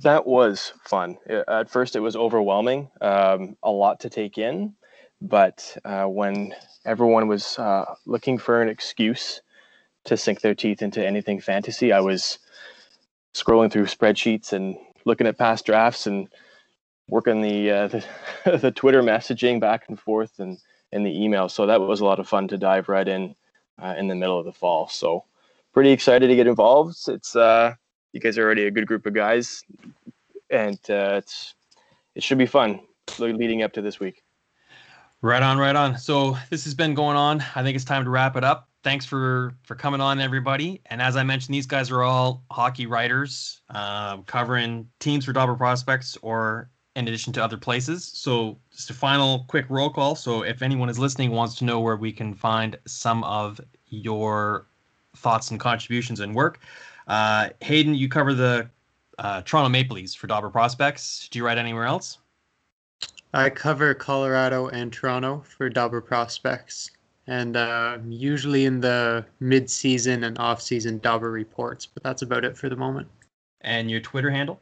That was fun. Uh, At first, it was overwhelming, um, a lot to take in. But uh, when everyone was uh, looking for an excuse to sink their teeth into anything fantasy, I was scrolling through spreadsheets and looking at past drafts and working the uh, the, the Twitter messaging back and forth and and the email. So that was a lot of fun to dive right in uh, in the middle of the fall. So pretty excited to get involved. It's uh, you guys are already a good group of guys, and uh, it's it should be fun leading up to this week. Right on, right on. So this has been going on. I think it's time to wrap it up. Thanks for for coming on, everybody. And as I mentioned, these guys are all hockey writers, um, covering teams for Dobber prospects or in addition to other places. So just a final quick roll call. So if anyone is listening wants to know where we can find some of your thoughts and contributions and work, uh, Hayden, you cover the uh, Toronto Maple Leafs for Dobber prospects. Do you write anywhere else? I cover Colorado and Toronto for Dobber prospects, and uh, usually in the mid-season and off-season Dobber reports. But that's about it for the moment. And your Twitter handle?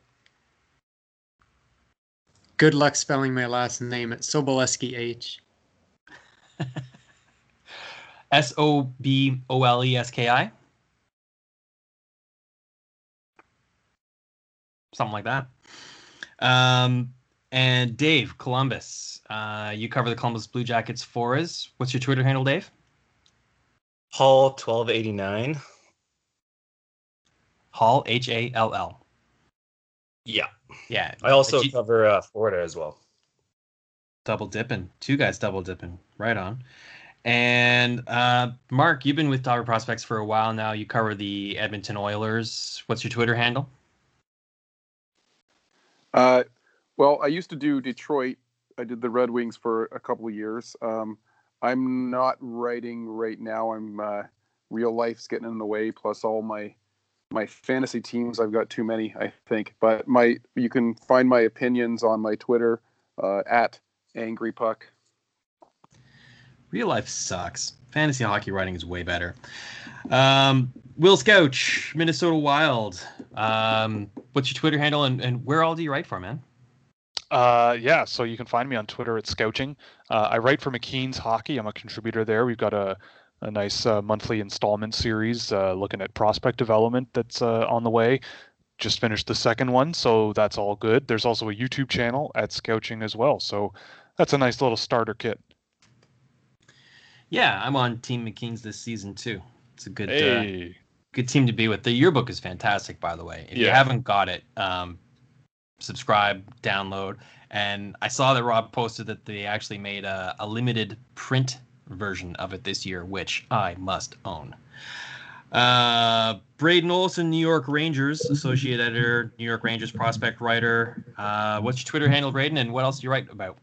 Good luck spelling my last name. It's Soboleski H. S O B O L E S K I. Something like that. Um, and Dave Columbus, uh, you cover the Columbus Blue Jackets for us. What's your Twitter handle, Dave? Hall 1289. Hall H A L L. Yeah. Yeah. I also you- cover uh, Florida as well. double dipping. Two guys double dipping. Right on. And uh, Mark, you've been with Dobber Prospects for a while now. You cover the Edmonton Oilers. What's your Twitter handle? Uh, well, I used to do Detroit. I did the Red Wings for a couple of years. Um, I'm not writing right now. I'm uh, real life's getting in the way. Plus all my my fantasy teams. I've got too many, I think. But my you can find my opinions on my Twitter uh, at Angry Puck. Real life sucks. Fantasy hockey writing is way better. Um, Will Scouch, Minnesota Wild. Um, what's your Twitter handle and, and where all do you write for, man? Uh, yeah, so you can find me on Twitter at Scouching. Uh, I write for McKeen's Hockey. I'm a contributor there. We've got a, a nice uh, monthly installment series uh, looking at prospect development that's uh, on the way. Just finished the second one, so that's all good. There's also a YouTube channel at Scouching as well, so that's a nice little starter kit. Yeah, I'm on Team McKeen's this season too. It's a good uh, good team to be with. The yearbook is fantastic, by the way. If you haven't got it, um, subscribe, download. And I saw that Rob posted that they actually made a, a limited print version of it this year, which I must own. Uh, Braden Olson, New York Rangers, associate editor, New York Rangers prospect writer. Uh, what's your Twitter handle, Braden, and what else do you write about?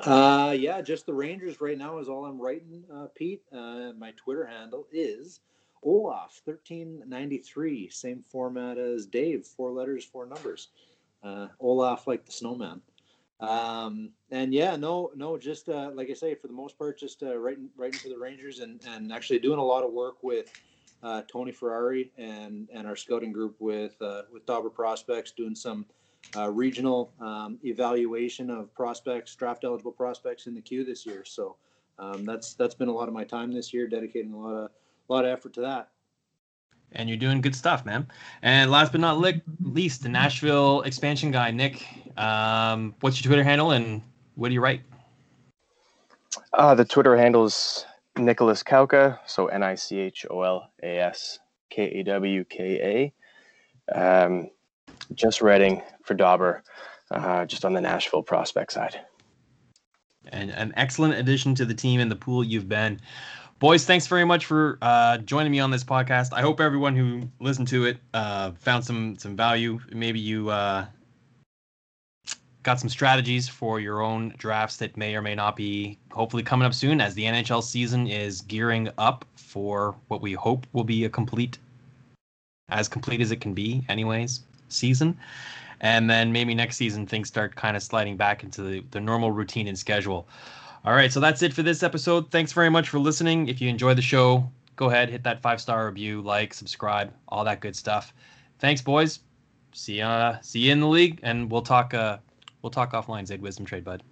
Uh, yeah, just the Rangers right now is all I'm writing, uh, Pete. Uh, my Twitter handle is Olaf thirteen ninety three, same format as Dave, four letters, four numbers. Uh, Olaf like the snowman. Um, and yeah, no, no, just uh, like I say, for the most part, just uh, writing, writing for the Rangers, and and actually doing a lot of work with uh, Tony Ferrari and and our scouting group with uh, with Dobber Prospects, doing some uh, regional um, evaluation of prospects, draft eligible prospects in the queue this year. So um, that's that's been a lot of my time this year, dedicating a lot of a lot of effort to that. And you're doing good stuff, man. And last but not li- least, the Nashville expansion guy, Nick. Um, what's your Twitter handle and what do you write? Uh, the Twitter handle is Nicholas Kawka, so N I C H O L A S K A W K A. Just writing for Dobber, uh, just on the Nashville prospect side. And an excellent addition to the team and the pool you've been. Boys, thanks very much for uh, joining me on this podcast. I hope everyone who listened to it uh, found some some value. Maybe you uh, got some strategies for your own drafts that may or may not be hopefully coming up soon as the NHL season is gearing up for what we hope will be a complete, as complete as it can be, anyways, season. And then maybe next season things start kind of sliding back into the, the normal routine and schedule. All right, so that's it for this episode. Thanks very much for listening. If you enjoyed the show, go ahead, hit that five star review, like, subscribe, all that good stuff. Thanks, boys. See ya. See you in the league, and we'll talk. Uh, we'll talk offline. Zayde Wisdom Trade, bud.